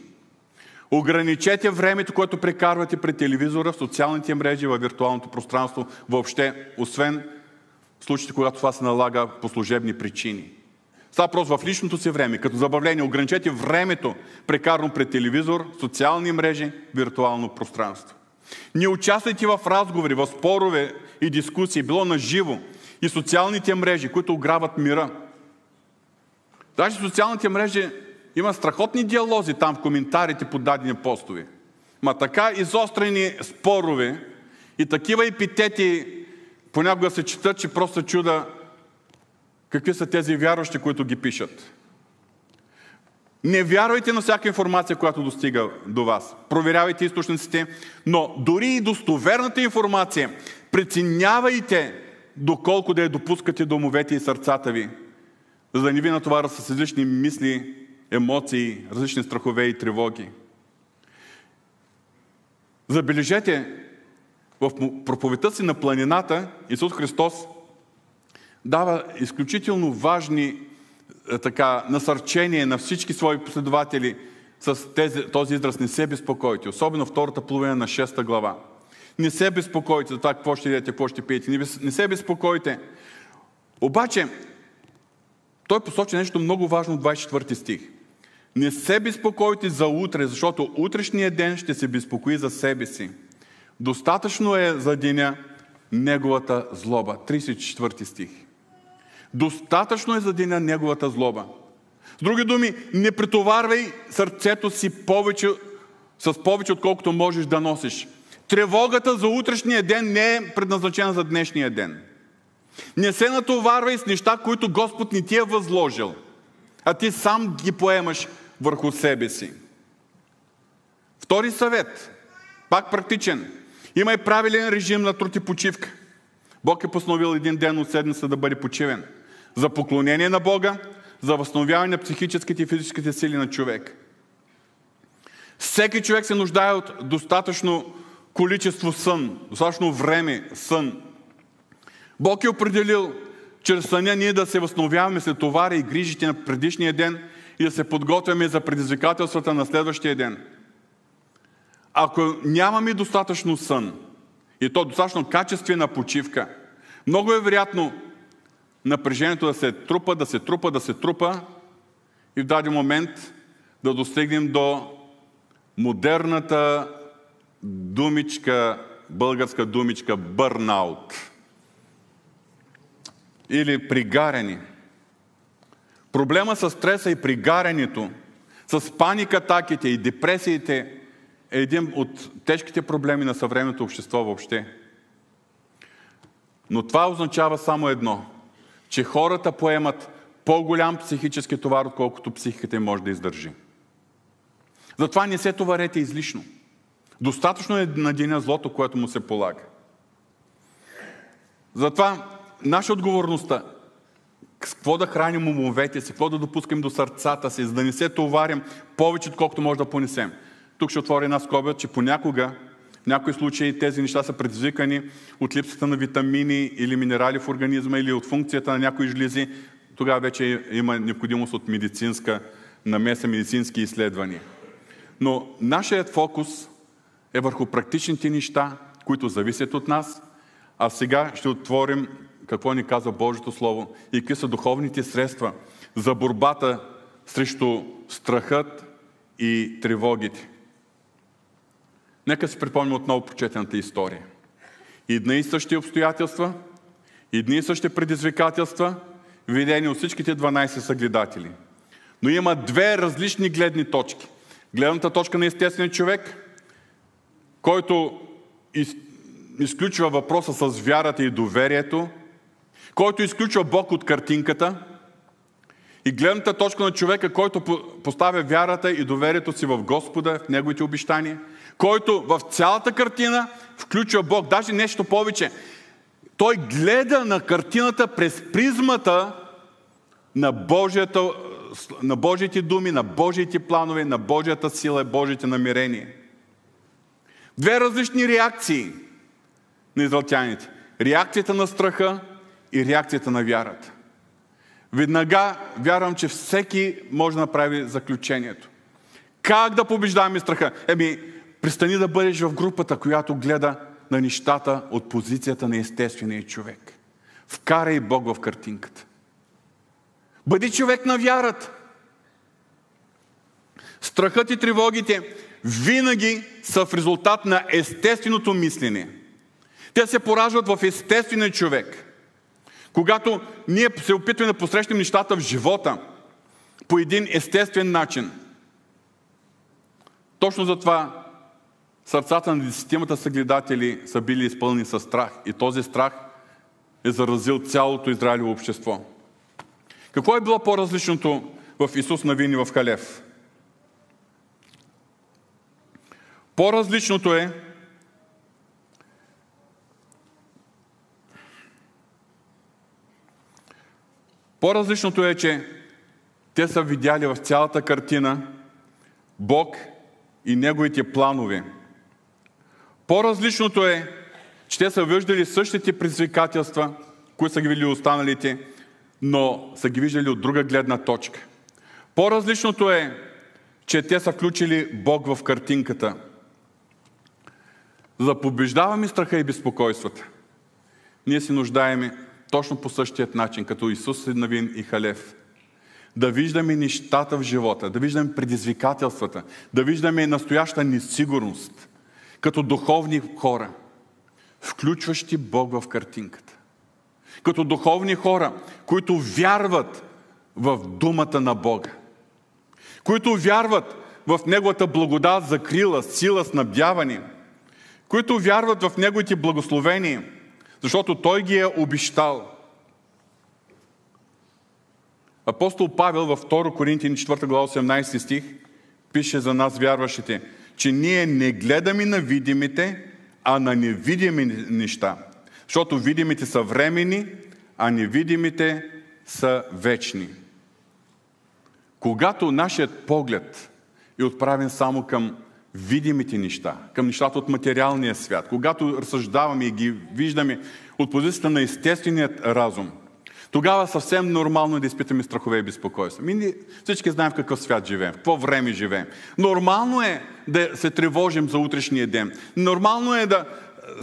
Ограничете времето, което прекарвате пред телевизора, в социалните мрежи, във виртуалното пространство, въобще, освен в случаите, когато това се налага по служебни причини. Това просто в личното си време, като забавление, ограничете времето, прекарано пред телевизор, социални мрежи, виртуално пространство. Не участвайте в разговори, в спорове и дискусии, било на живо и социалните мрежи, които ограбват мира. Даже социалните мрежи има страхотни диалози там в коментарите по дадени постове. Ма така изострени спорове и такива епитети понякога се четат, че просто чуда какви са тези вярващи, които ги пишат. Не вярвайте на всяка информация, която достига до вас. Проверявайте източниците, но дори и достоверната информация преценявайте доколко да я допускате до умовете и сърцата ви, за да не ви натоварят с различни мисли, емоции, различни страхове и тревоги. Забележете, в проповедта си на планината Исус Христос дава изключително важни е, така, насърчения на всички свои последователи с тези, този израз «Не се безпокойте», особено втората половина на 6 глава. Не се безпокойте за това какво ще идете, какво ще пиете. Не, не се безпокойте. Обаче, той посочи нещо много важно в 24 стих. Не се безпокойте за утре, защото утрешния ден ще се безпокои за себе си. Достатъчно е за деня неговата злоба. 34 стих. Достатъчно е за деня неговата злоба. С други думи, не претоварвай сърцето си повече, с повече, отколкото можеш да носиш. Тревогата за утрешния ден не е предназначена за днешния ден. Не се натоварвай с неща, които Господ не ти е възложил, а ти сам ги поемаш върху себе си. Втори съвет, пак практичен. Имай правилен режим на труд и почивка. Бог е постановил един ден от седмица да бъде почивен. За поклонение на Бога, за възстановяване на психическите и физическите сили на човек. Всеки човек се нуждае от достатъчно количество сън, достатъчно време сън. Бог е определил чрез съня ние да се възстановяваме след товара и грижите на предишния ден и да се подготвяме за предизвикателствата на следващия ден. Ако нямаме достатъчно сън, и то достатъчно качествена почивка, много е вероятно напрежението да се трупа, да се трупа, да се трупа и в даден момент да достигнем до модерната думичка, българска думичка бърнаут или пригарени. Проблема с стреса и пригарянето, с паникатаките и депресиите е един от тежките проблеми на съвременното общество въобще. Но това означава само едно, че хората поемат по-голям психически товар, отколкото психиката им може да издържи. Затова не се товарете излишно. Достатъчно е на деня злото, което му се полага. Затова наша отговорността с какво да храним умовете си, какво да допускам до сърцата си, за да не се товарим повече, отколкото може да понесем. Тук ще отворя една скоба, че понякога, в някои случаи тези неща са предизвикани от липсата на витамини или минерали в организма или от функцията на някои жлези. Тогава вече има необходимост от медицинска намеса, медицински изследвания. Но нашият фокус е върху практичните неща, които зависят от нас. А сега ще отворим какво ни казва Божието Слово и какви са духовните средства за борбата срещу страхът и тревогите. Нека си припомним отново прочетената история. И дни и същи обстоятелства, и дни и същи предизвикателства, видени от всичките 12 съгледатели. Но има две различни гледни точки. Гледната точка на естествения човек, който из, изключва въпроса с вярата и доверието, който изключва Бог от картинката и гледната точка на човека, който поставя вярата и доверието си в Господа, в Неговите обещания, който в цялата картина включва Бог. Даже нещо повече. Той гледа на картината през призмата на, Божията, на Божите думи, на Божите планове, на Божията сила и Божите намерения. Две различни реакции на израелтяните. Реакцията на страха и реакцията на вярата. Веднага вярвам, че всеки може да направи заключението. Как да побеждаваме страха? Еми, пристани да бъдеш в групата, която гледа на нещата от позицията на естествения човек. Вкарай Бог в картинката. Бъди човек на вярата. Страхът и тревогите винаги са в резултат на естественото мислене. Те се пораждат в естествения човек. Когато ние се опитваме да посрещнем нещата в живота по един естествен начин. Точно затова сърцата на десетимата съгледатели са били изпълнени с страх. И този страх е заразил цялото Израилево общество. Какво е било по-различното в Исус Навин и в Халев? По-различното е, По-различното е, че те са видяли в цялата картина Бог и Неговите планове. По-различното е, че те са виждали същите предизвикателства, които са ги видели останалите, но са ги виждали от друга гледна точка. По-различното е, че те са включили Бог в картинката. За да побеждаваме страха и безпокойствата, ние се нуждаеме точно по същият начин, като Исус Навин и Халев. Да виждаме нещата в живота, да виждаме предизвикателствата, да виждаме настояща несигурност, като духовни хора, включващи Бог в картинката. Като духовни хора, които вярват в думата на Бога. Които вярват в Неговата благодат, закрила, сила, снабдяване. Които вярват в Неговите благословения – защото Той ги е обещал. Апостол Павел във 2 Коринтини 4 глава 18 стих пише за нас вярващите, че ние не гледаме на видимите, а на невидими неща. Защото видимите са времени, а невидимите са вечни. Когато нашият поглед е отправен само към видимите неща, към нещата от материалния свят, когато разсъждаваме и ги виждаме от позицията на естественият разум, тогава съвсем нормално е да изпитаме страхове и безпокойство. Ми, всички знаем в какъв свят живеем, в какво време живеем. Нормално е да се тревожим за утрешния ден. Нормално е да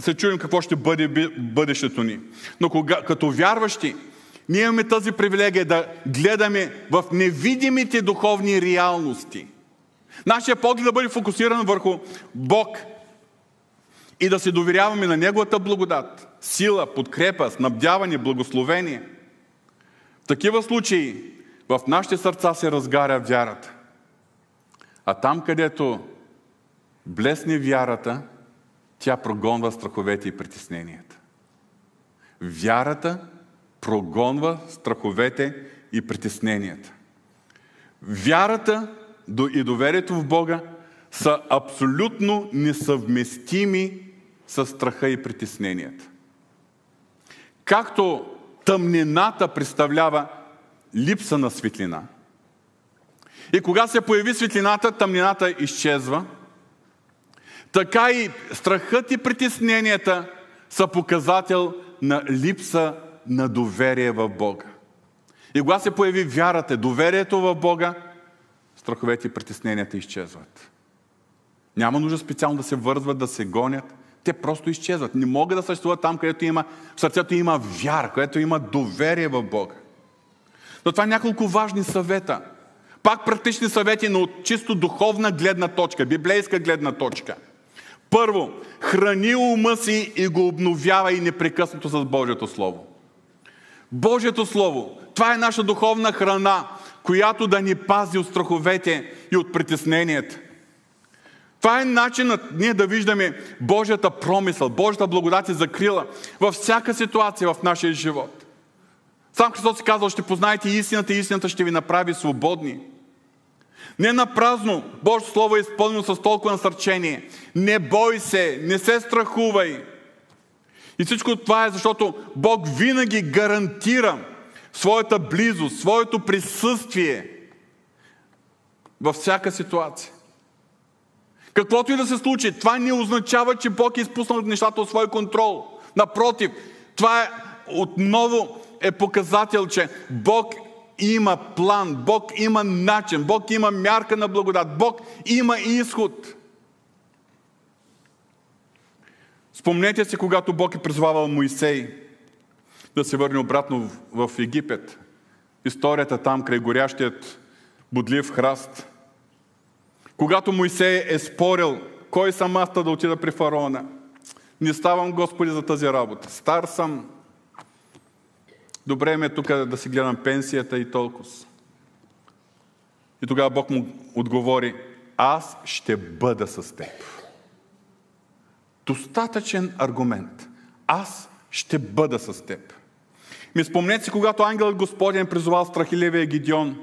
се чуем какво ще бъде бъдещето ни. Но кога, като вярващи, ние имаме тази привилегия да гледаме в невидимите духовни реалности – Нашия поглед да бъде фокусиран върху Бог и да се доверяваме на Неговата благодат, сила, подкрепа, снабдяване, благословение. В такива случаи в нашите сърца се разгаря вярата. А там, където блесне вярата, тя прогонва страховете и притесненията. Вярата прогонва страховете и притесненията. Вярата и доверието в Бога са абсолютно несъвместими с страха и притесненията. Както тъмнината представлява липса на светлина, и кога се появи светлината, тъмнината изчезва, така и страхът и притесненията са показател на липса на доверие в Бога. И кога се появи вярата, доверието в Бога, страховете и притесненията изчезват. Няма нужда специално да се вързват, да се гонят. Те просто изчезват. Не могат да съществуват там, където има, в сърцето има вяра, където има доверие в Бога. Но това е няколко важни съвета. Пак практични съвети, но от чисто духовна гледна точка, библейска гледна точка. Първо, храни ума си и го обновявай непрекъснато с Божието Слово. Божието Слово, това е наша духовна храна, която да ни пази от страховете и от притесненията. Това е начинът ние да виждаме Божията промисъл, Божията благодат и закрила във всяка ситуация в нашия живот. Сам Христос си казал, ще познаете истината и истината ще ви направи свободни. Не на празно Божието Слово е изпълнено с толкова насърчение. Не бой се, не се страхувай. И всичко това е защото Бог винаги гарантира своята близост, своето присъствие във всяка ситуация. Каквото и да се случи, това не означава, че Бог е изпуснал нещата от свой контрол. Напротив, това е отново е показател, че Бог има план, Бог има начин, Бог има мярка на благодат, Бог има изход. Спомнете си, когато Бог е призвавал Моисей да се върне обратно в, Египет. Историята там, край горящият бодлив храст. Когато Моисей е спорил, кой съм аз да отида при фараона? Не ставам, Господи, за тази работа. Стар съм. Добре ме е тук да си гледам пенсията и толкова. И тогава Бог му отговори, аз ще бъда с теб. Достатъчен аргумент. Аз ще бъда с теб. Ми спомнете си, когато ангелът Господен призовал страхиливия Гидион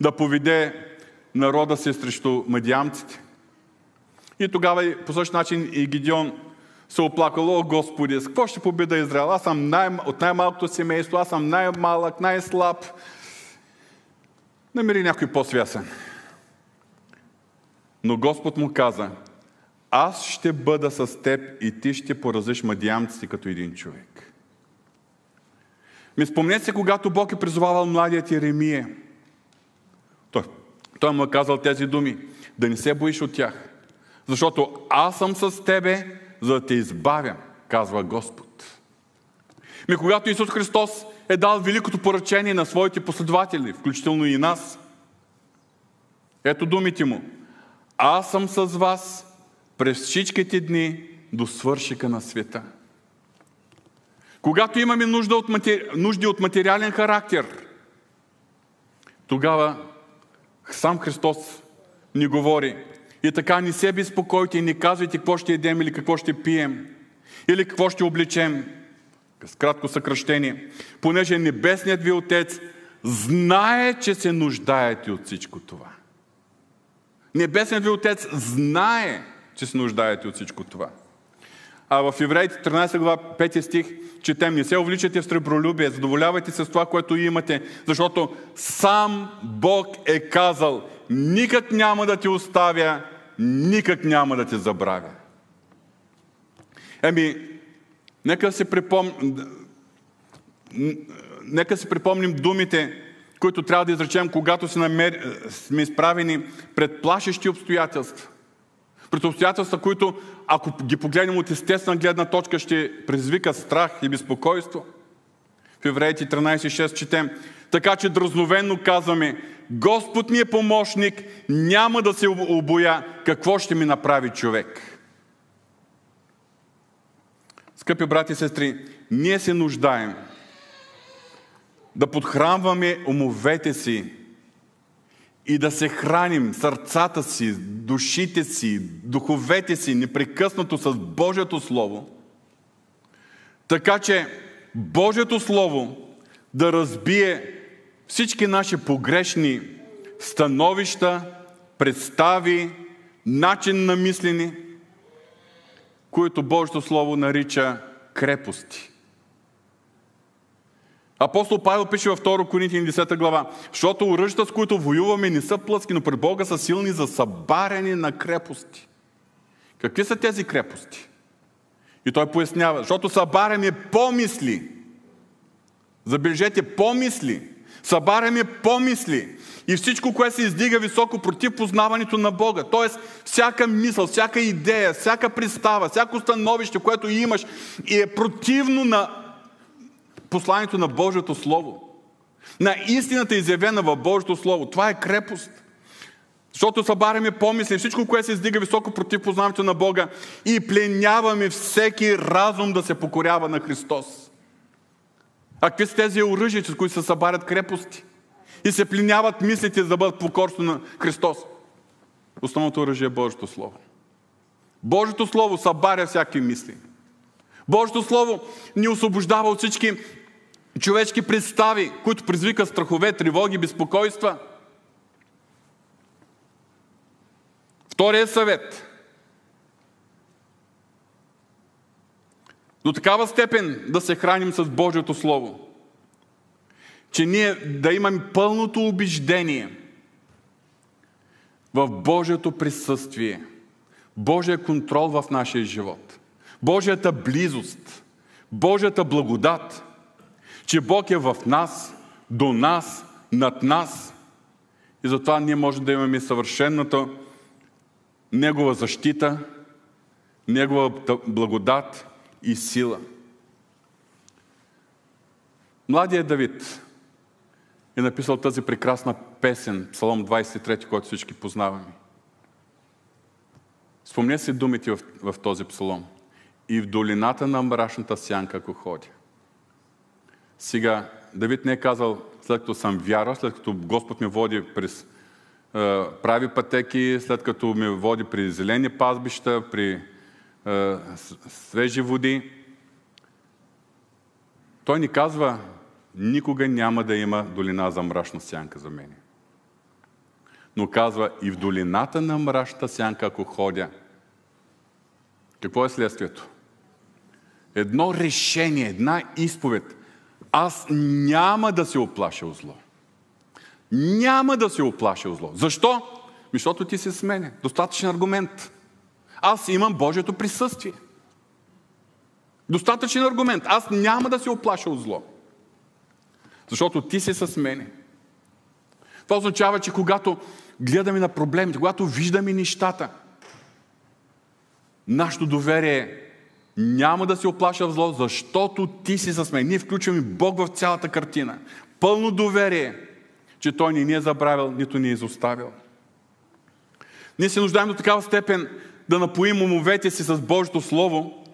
да поведе народа си срещу мадиамците. И тогава по същия начин и Гидион се оплакал, о Господи, с какво ще победа Израел? Аз съм най- от най-малкото семейство, аз съм най-малък, най-слаб. Намери някой по-свясен. Но Господ му каза, аз ще бъда с теб и ти ще поразиш мадиамците като един човек. Ми спомнете се, когато Бог е призовавал младият Еремия. Той, той му е казал тези думи. Да не се боиш от тях. Защото аз съм с тебе, за да те избавя, казва Господ. Ми когато Исус Христос е дал великото поръчение на своите последователи, включително и нас, ето думите му. Аз съм с вас през всичките дни до свършика на света. Когато имаме нужда от матери... нужди от материален характер, тогава сам Христос ни говори. И така не се безпокойте и не казвайте какво ще едем или какво ще пием, или какво ще облечем. С кратко съкръщение. Понеже Небесният ви Отец знае, че се нуждаете от всичко това. Небесният ви Отец знае, че се нуждаете от всичко това. А в Евреите 13 глава 5 стих четем, не се увличате в сребролюбие, задоволявайте се с това, което имате, защото сам Бог е казал, никак няма да те оставя, никак няма да те забравя. Еми, нека се припомним, нека се припомним думите, които трябва да изречем, когато сме изправени пред плашещи обстоятелства. Пред обстоятелства, които, ако ги погледнем от естествена гледна точка, ще предизвикат страх и безпокойство. В Евреите 13.6 четем. Така че дразновенно казваме, Господ ми е помощник, няма да се обоя, какво ще ми направи човек. Скъпи брати и сестри, ние се нуждаем да подхранваме умовете си и да се храним сърцата си, душите си, духовете си непрекъснато с Божието Слово, така че Божието Слово да разбие всички наши погрешни становища, представи, начин на мислени, които Божието Слово нарича крепости. Апостол Павел пише във 2 Коринтияни 10 глава, защото оръжията, с които воюваме, не са плъски, но пред Бога са силни за събаряне на крепости. Какви са тези крепости? И той пояснява, защото събаряме помисли. Забележете, помисли. Събаряме помисли. И всичко, което се издига високо против познаването на Бога. Тоест, всяка мисъл, всяка идея, всяка представа, всяко становище, което имаш и е противно на посланието на Божието Слово. На истината изявена в Божието Слово. Това е крепост. Защото събаряме помисли, всичко, което се издига високо против познаването на Бога и пленяваме всеки разум да се покорява на Христос. А какви са тези оръжия, с които се събарят крепости? И се пленяват мислите за да бъдат покорство на Христос. Основното оръжие е Божието Слово. Божието Слово събаря всякакви мисли. Божието Слово ни освобождава от всички човешки представи, които предизвикат страхове, тревоги, безпокойства. Втория съвет. До такава степен да се храним с Божието Слово, че ние да имаме пълното убеждение в Божието присъствие, Божия контрол в нашия живот, Божията близост, Божията благодат – че Бог е в нас, до нас, над нас. И затова ние можем да имаме съвършената Негова защита, Негова благодат и сила. Младият Давид е написал тази прекрасна песен, Псалом 23, който всички познаваме. Спомня си думите в, в този псалом. И в долината на мрачната сянка, ако ходя. Сега, Давид не е казал, след като съм вяра, след като Господ ме води през е, прави пътеки, след като ме води при зелени пазбища, при е, свежи води. Той ни казва, никога няма да има долина за мрачна сянка за мене. Но казва, и в долината на мрачната сянка, ако ходя, какво е следствието? Едно решение, една изповед. Аз няма да се оплаша от зло. Няма да се оплаша от зло. Защо? Защото ти се смене. Достатъчен аргумент. Аз имам Божието присъствие. Достатъчен аргумент. Аз няма да се оплаша от зло. Защото ти си с мене. Това означава, че когато гледаме на проблемите, когато виждаме нещата, нашето доверие няма да се оплаша в зло, защото ти си с мен. Ние включваме Бог в цялата картина. Пълно доверие, че Той ни, ни е забравил, нито ни е изоставил. Ние се нуждаем до такава степен да напоим умовете си с Божието Слово,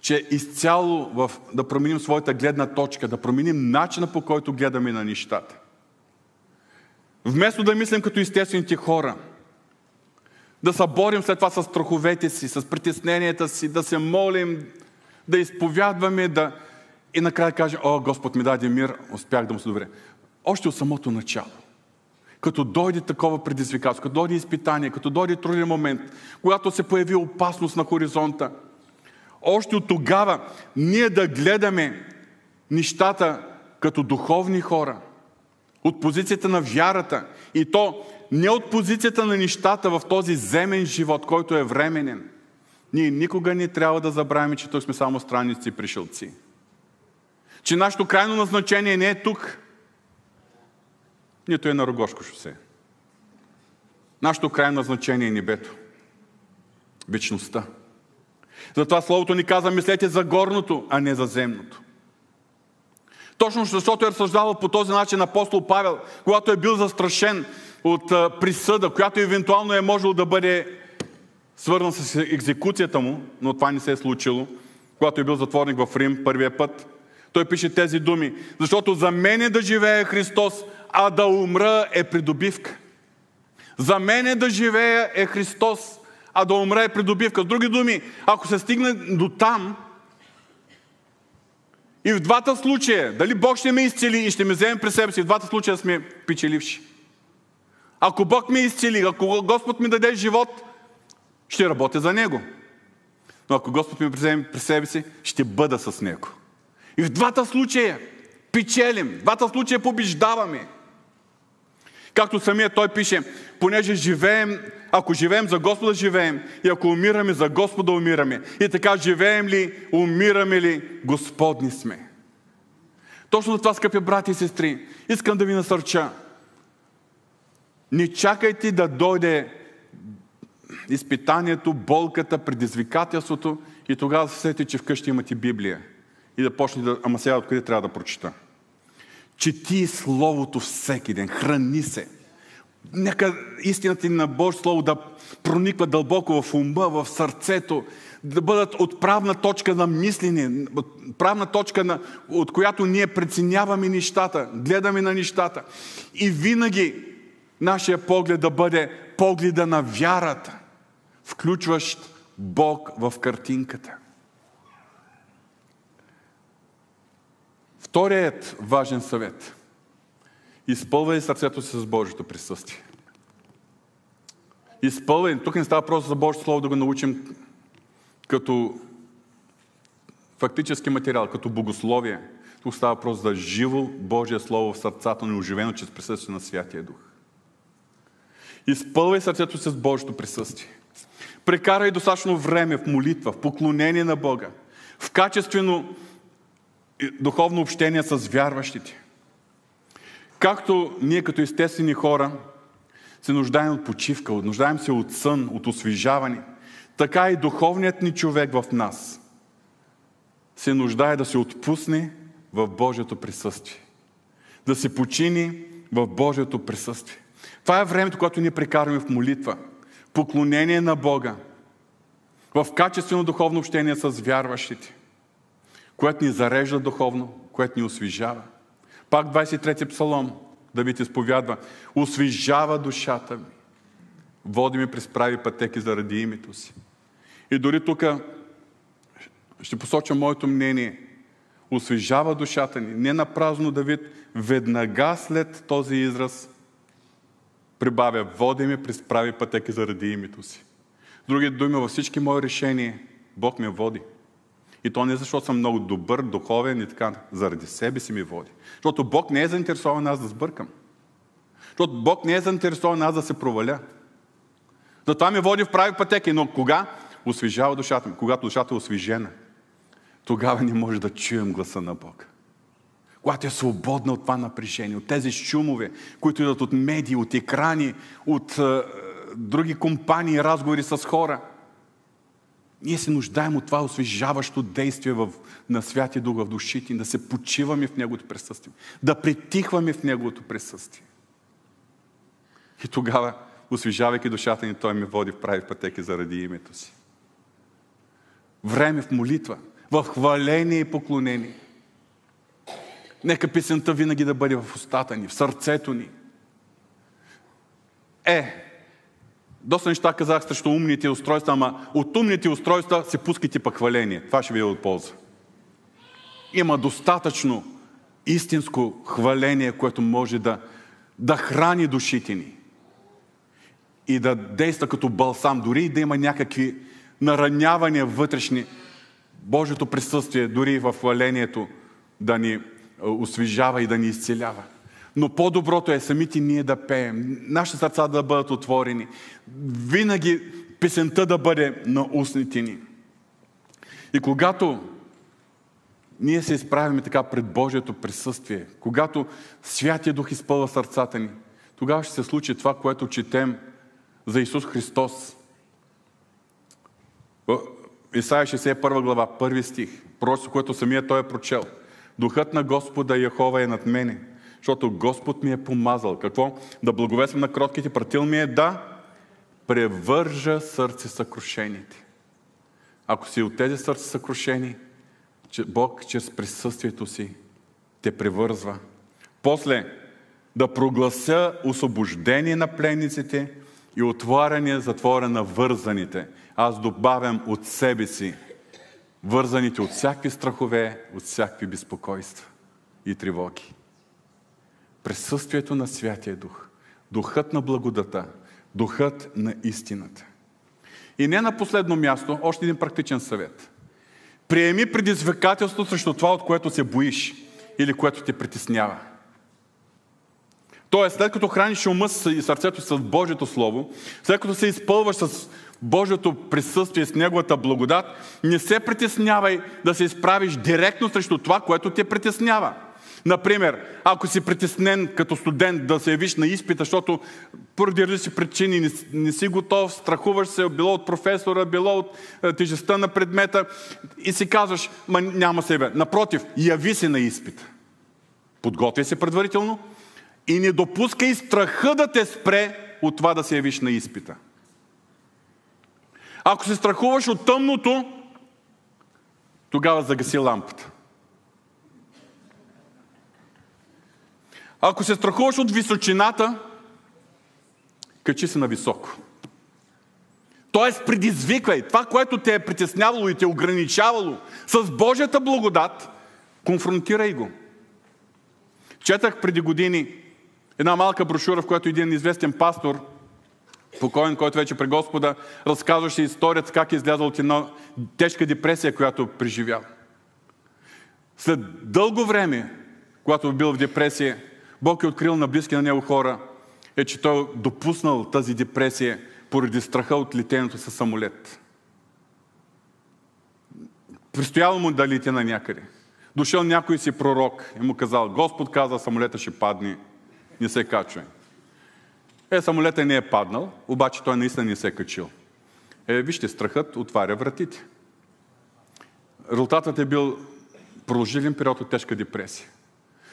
че изцяло в, да променим своята гледна точка, да променим начина по който гледаме на нещата. Вместо да мислим като естествените хора, да се борим след това с страховете си, с притесненията си, да се молим, да изповядваме, да... и накрая кажем, о, Господ ми даде мир, успях да му се доверя. Още от самото начало. Като дойде такова предизвикателство, като дойде изпитание, като дойде труден момент, когато се появи опасност на хоризонта – още от тогава ние да гледаме нещата като духовни хора, от позицията на вярата и то не от позицията на нещата в този земен живот, който е временен. Ние никога не трябва да забравяме, че тук сме само странници и пришелци. Че нашето крайно назначение не е тук, нито е на Рогошко шосе. Нашето крайно назначение е небето. Вечността. Затова Словото ни каза, мислете за горното, а не за земното. Точно защото е разсъждавал по този начин апостол Павел, когато е бил застрашен от присъда, която евентуално е можело да бъде свързан с екзекуцията му, но това не се е случило, когато е бил затворник в Рим първия път. Той пише тези думи, защото за мен е да живее Христос, а да умра е придобивка. За мен е да живее е Христос, а да умре е придобивка. С други думи, ако се стигне до там, и в двата случая, дали Бог ще ме изцели и ще ме вземе при себе си, в двата случая сме печеливши. Ако Бог ме изцели, ако Господ ми даде живот, ще работя за Него. Но ако Господ ми вземе при себе си, ще бъда с Него. И в двата случая печелим, в двата случая побеждаваме. Както самия той пише, понеже живеем, ако живеем за Господа, живеем. И ако умираме за Господа, умираме. И така живеем ли, умираме ли, Господни сме. Точно за това, скъпи брати и сестри, искам да ви насърча. Не чакайте да дойде изпитанието, болката, предизвикателството и тогава се сети, че вкъщи имате Библия. И да почне да... Ама сега откъде трябва да прочита? Чети Словото всеки ден, храни се. Нека истината на Божие Слово да прониква дълбоко в ума, в сърцето, да бъдат отправна точка на мислене, отправна точка, на, от която ние преценяваме нещата, гледаме на нещата. И винаги нашия поглед да бъде погледа на вярата, включващ Бог в картинката. Вторият важен съвет. Изпълвай сърцето си с Божието присъствие. Изпълвай. Тук не става просто за Божието Слово да го научим като фактически материал, като богословие. Тук става просто за живо Божие Слово в сърцата ни, оживено чрез присъствие на Святия Дух. Изпълвай сърцето си с Божието присъствие. Прекарай достатъчно време в молитва, в поклонение на Бога, в качествено духовно общение с вярващите. Както ние като естествени хора се нуждаем от почивка, нуждаем се от сън, от освежаване, така и духовният ни човек в нас се нуждае да се отпусне в Божието присъствие. Да се почини в Божието присъствие. Това е времето, което ние прекарваме в молитва, поклонение на Бога, в качествено духовно общение с вярващите, което ни зарежда духовно, което ни освижава. Пак 23-ти псалом, Давид изповядва, освижава душата ми, води ми през прави пътеки заради името си. И дори тук ще посоча моето мнение. Освежава душата ни. Не на празно Давид, веднага след този израз прибавя, води ми през прави пътеки заради името си. Други думи, във всички мои решения Бог ме води. И то не защото съм много добър, духовен и така, заради себе си ми води. Защото Бог не е заинтересован аз да сбъркам. Защото Бог не е заинтересован аз да се проваля. Затова ме води в прави пътеки. Но кога? Освежава душата ми. Когато душата е освежена, тогава не може да чуем гласа на Бог. Когато е свободна от това напрежение, от тези шумове, които идват от медии, от екрани, от е, други компании, разговори с хора. Ние се нуждаем от това освежаващо действие в, на Святия Дух в душите, да се почиваме в Неговото присъствие, да притихваме в Неговото присъствие. И тогава, освежавайки душата ни, Той ме води в прави пътеки заради името си. Време в молитва, в хваление и поклонение. Нека песента винаги да бъде в устата ни, в сърцето ни. Е, доста неща казах срещу умните устройства, ама от умните устройства се пускайте пък хваление. Това ще ви е от полза. Има достатъчно истинско хваление, което може да, да храни душите ни и да действа като балсам, дори и да има някакви наранявания вътрешни, Божието присъствие, дори в хвалението, да ни освежава и да ни изцелява. Но по-доброто е самите ние да пеем, нашите сърца да бъдат отворени, винаги песента да бъде на устните ни. И когато ние се изправим така пред Божието присъствие, когато Святия Дух изпълва сърцата ни, тогава ще се случи това, което четем за Исус Христос. Исаия 61 глава, първи стих, пророчество, което самия той е прочел. Духът на Господа Яхова е над мене, защото Господ ми е помазал. Какво? Да благовесвам на кротките, пратил ми е да превържа сърце съкрушените. Ако си от тези сърце съкрушени, Бог чрез присъствието си те превързва. После да проглася освобождение на пленниците и отваряне затвора на вързаните. Аз добавям от себе си вързаните от всякакви страхове, от всякакви безпокойства и тревоги. Присъствието на Святия Дух, Духът на благодата, Духът на истината. И не на последно място, още един практичен съвет. Приеми предизвикателство срещу това, от което се боиш или което те притеснява. Тоест, след като храниш ума и сърцето с Божието Слово, след като се изпълваш с Божието присъствие, с Неговата благодат, не се притеснявай да се изправиш директно срещу това, което те притеснява. Например, ако си притеснен като студент да се явиш на изпита, защото поради различни причини не, не си готов, страхуваш се, било от професора, било от е, тежестта на предмета и си казваш, ма няма себе. Напротив, яви се на изпита. Подготвяй се предварително и не допускай страха да те спре от това да се явиш на изпита. Ако се страхуваш от тъмното, тогава загаси лампата. Ако се страхуваш от височината, качи се на високо. Тоест, предизвиквай това, което те е притеснявало и те е ограничавало с Божията благодат, конфронтирай го. Четах преди години една малка брошура, в която един известен пастор, покоен, който вече при Господа, разказваше историята как е излязъл от една тежка депресия, която преживял. След дълго време, когато бил в депресия, Бог е открил на близки на него хора, е, че той е допуснал тази депресия поради страха от летенето със самолет. Пристояло му да лете на някъде. Дошъл някой си пророк и му казал, Господ каза, самолета ще падне, не се качва. Е, самолета не е паднал, обаче той наистина не се е качил. Е, вижте, страхът отваря вратите. Резултатът е бил продължилен период от тежка депресия.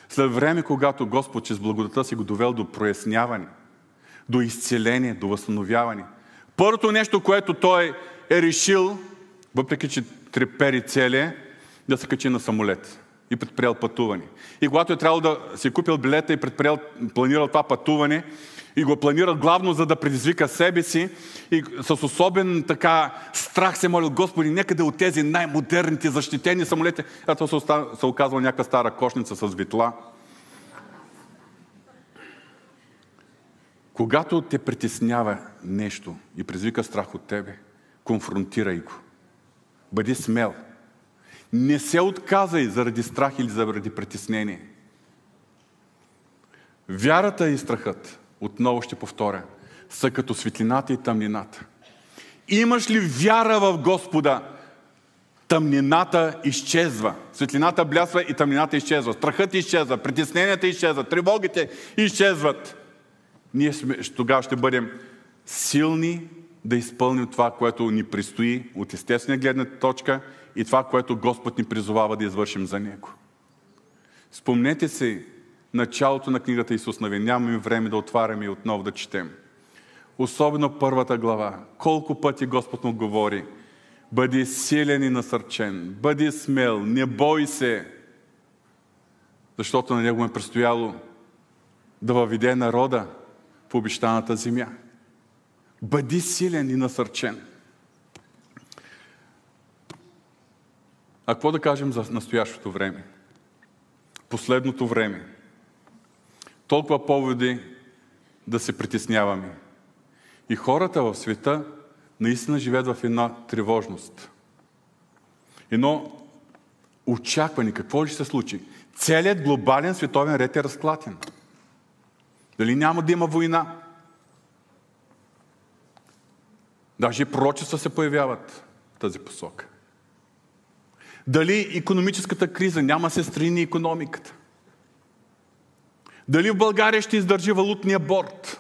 След време, когато Господ чрез благодата си го довел до проясняване, до изцеление, до възстановяване, първото нещо, което той е решил, въпреки че трепери целия, да се качи на самолет и предприял пътуване. И когато е трябвало да си купил билета и предприял, планирал това пътуване, и го планират главно за да предизвика себе си и с особен така страх се молят Господи, нека да от тези най-модерните защитени самолети, а то се, се оказва някаква стара кошница с витла. Когато те притеснява нещо и предизвика страх от тебе, конфронтирай го. Бъди смел. Не се отказай заради страх или заради притеснение. Вярата и страхът отново ще повторя, са като светлината и тъмнината. Имаш ли вяра в Господа? Тъмнината изчезва. Светлината блясва и тъмнината изчезва. Страхът изчезва, притесненията изчезват, тревогите изчезват. Ние сме, тогава ще бъдем силни да изпълним това, което ни предстои от естествена гледна точка и това, което Господ ни призовава да извършим за Него. Спомнете си началото на книгата Исус Навин. Нямаме време да отваряме и отново да четем. Особено първата глава. Колко пъти Господ му говори. Бъди силен и насърчен. Бъди смел. Не бой се. Защото на него е предстояло да въведе народа в обещаната земя. Бъди силен и насърчен. А какво да кажем за настоящото време? Последното време толкова поводи да се притесняваме. И хората в света наистина живеят в една тревожност. Едно очакване. Какво ли ще се случи? Целият глобален световен ред е разклатен. Дали няма да има война? Даже пророчества се появяват в тази посока. Дали економическата криза няма се страни економиката? Дали в България ще издържи валутния борт?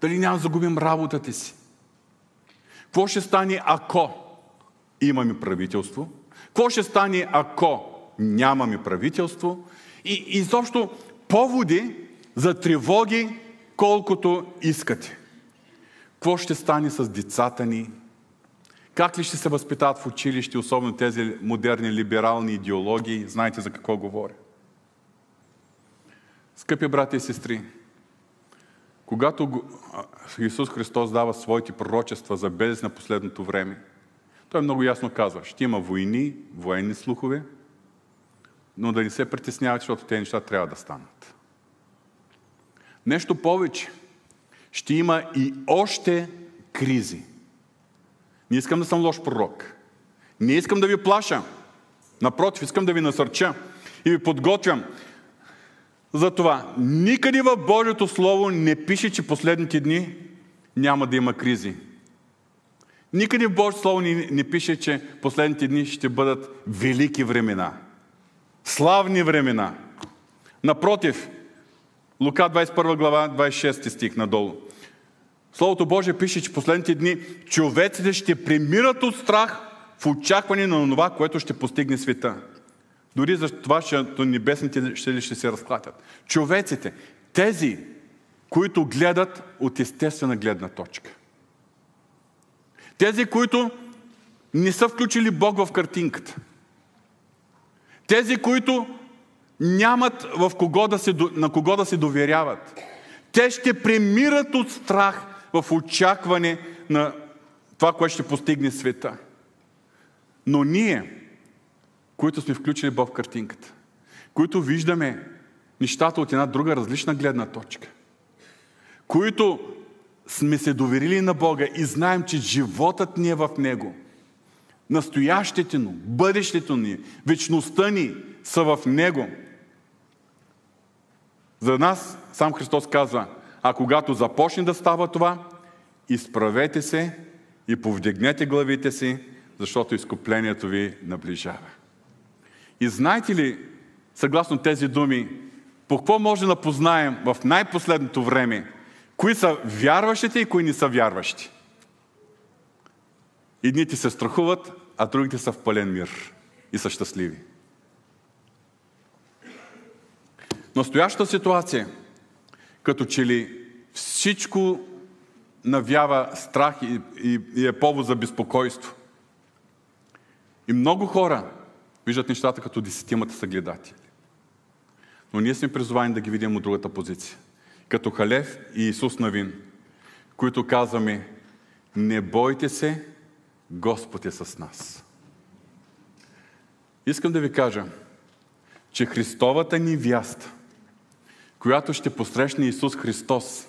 Дали няма да загубим работата си? Какво ще стане, ако имаме правителство? Какво ще стане, ако нямаме правителство? И изобщо поводи за тревоги, колкото искате. Какво ще стане с децата ни? Как ли ще се възпитават в училище, особено тези модерни либерални идеологии? Знаете за какво говоря. Скъпи брати и сестри, когато Исус Христос дава своите пророчества за без на последното време, той много ясно казва, ще има войни, военни слухове, но да не се притесняват, защото тези неща трябва да станат. Нещо повече, ще има и още кризи. Не искам да съм лош пророк. Не искам да ви плаша. Напротив, искам да ви насърча и ви подготвям затова никъде в Божието Слово не пише, че последните дни няма да има кризи. Никъде в Божието Слово не, не пише, че последните дни ще бъдат велики времена. Славни времена. Напротив, Лука 21 глава, 26 стих надолу. Словото Божие пише, че последните дни човеците ще премират от страх в очакване на това, което ще постигне света. Дори за това, че небесните ще, ще се разклатят. Човеците, тези, които гледат от естествена гледна точка. Тези, които не са включили Бог в картинката. Тези, които нямат в кого да се, на кого да се доверяват. Те ще премират от страх в очакване на това, което ще постигне света. Но ние, които сме включили в картинката, които виждаме нещата от една друга различна гледна точка, които сме се доверили на Бога и знаем, че животът ни е в Него. Настоящето ни, бъдещето ни, вечността ни са в Него. За нас сам Христос казва, а когато започне да става това, изправете се и повдигнете главите си, защото изкуплението ви наближава. И знаете ли, съгласно тези думи, по какво може да познаем в най-последното време, кои са вярващите и кои не са вярващи? Едните се страхуват, а другите са в пълен мир. и са щастливи. Настоящата ситуация, като че ли всичко навява страх и, и, и е повод за безпокойство. И много хора виждат нещата като десетимата съгледатели. Но ние сме призовани да ги видим от другата позиция. Като Халев и Исус Навин, които казваме, не бойте се, Господ е с нас. Искам да ви кажа, че Христовата ни вяст, която ще посрещне Исус Христос,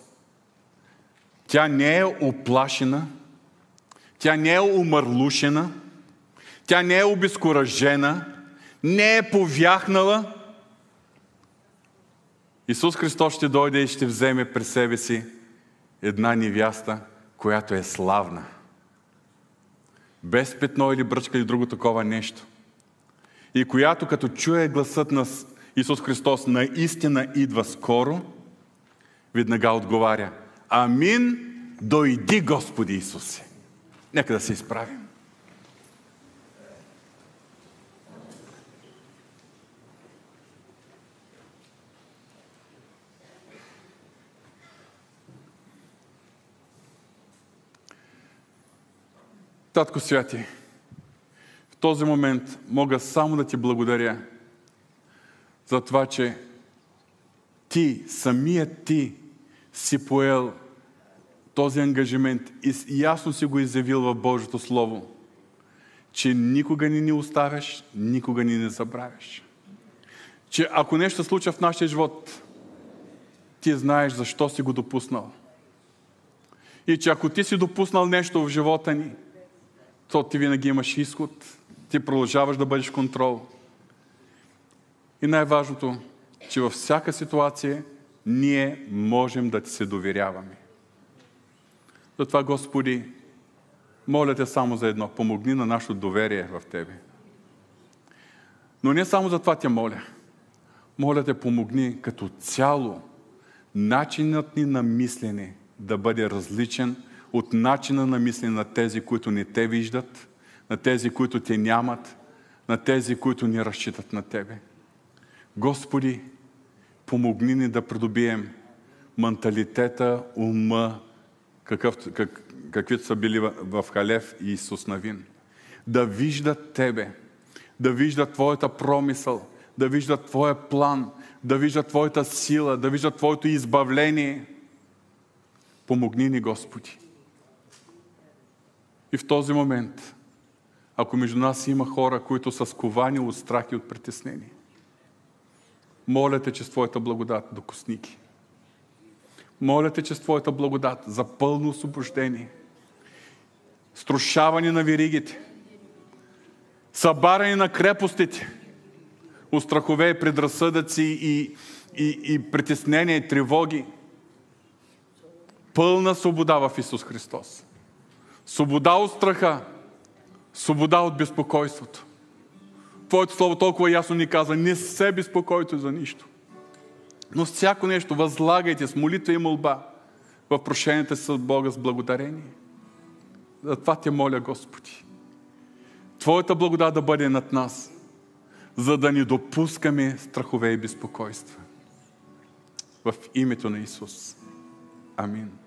тя не е оплашена, тя не е умърлушена, тя не е обезкуражена, не е повяхнала. Исус Христос ще дойде и ще вземе при себе си една невяста, която е славна. Без петно или бръчка или друго такова нещо. И която като чуе гласът на Исус Христос наистина идва скоро, веднага отговаря – Амин, дойди Господи Исусе. Нека да се изправим. Татко Святи, в този момент мога само да ти благодаря за това, че ти, самият ти, си поел този ангажимент и ясно си го изявил в Божието Слово, че никога ни не оставяш, никога ни не забравяш. Че ако нещо случва в нашия живот, ти знаеш защо си го допуснал. И че ако ти си допуснал нещо в живота ни, то ти винаги имаш изход, ти продължаваш да бъдеш контрол. И най-важното, че във всяка ситуация ние можем да ти се доверяваме. Затова, Господи, моля те само за едно. Помогни на нашето доверие в Тебе. Но не само за това те моля. Моля те, помогни като цяло начинът ни на мислене да бъде различен от начина на мислене на тези, които не те виждат, на тези, които те нямат, на тези, които не разчитат на Тебе. Господи, помогни ни да придобием менталитета, ума, какъв, как, каквито са били в, Халев и Исус Навин. Да виждат Тебе, да виждат Твоята промисъл, да виждат Твоя план, да виждат Твоята сила, да виждат Твоето избавление. Помогни ни, Господи. И в този момент, ако между нас има хора, които са сковани от страх и от притеснение, моля те, че с Твоята благодат докосни ги. Моля те, че с Твоята благодат за пълно освобождение, струшаване на веригите, събаряне на крепостите, от страхове предразсъдъци и, и, и притеснения и тревоги. Пълна свобода в Исус Христос. Свобода от страха, свобода от безпокойството. Твоето слово толкова ясно ни каза, не се безпокойте за нищо. Но всяко нещо възлагайте с молитва и молба в прошенията си с Бога с благодарение. За това те моля, Господи. Твоята благодат да бъде над нас, за да ни допускаме страхове и безпокойства. В името на Исус. Амин.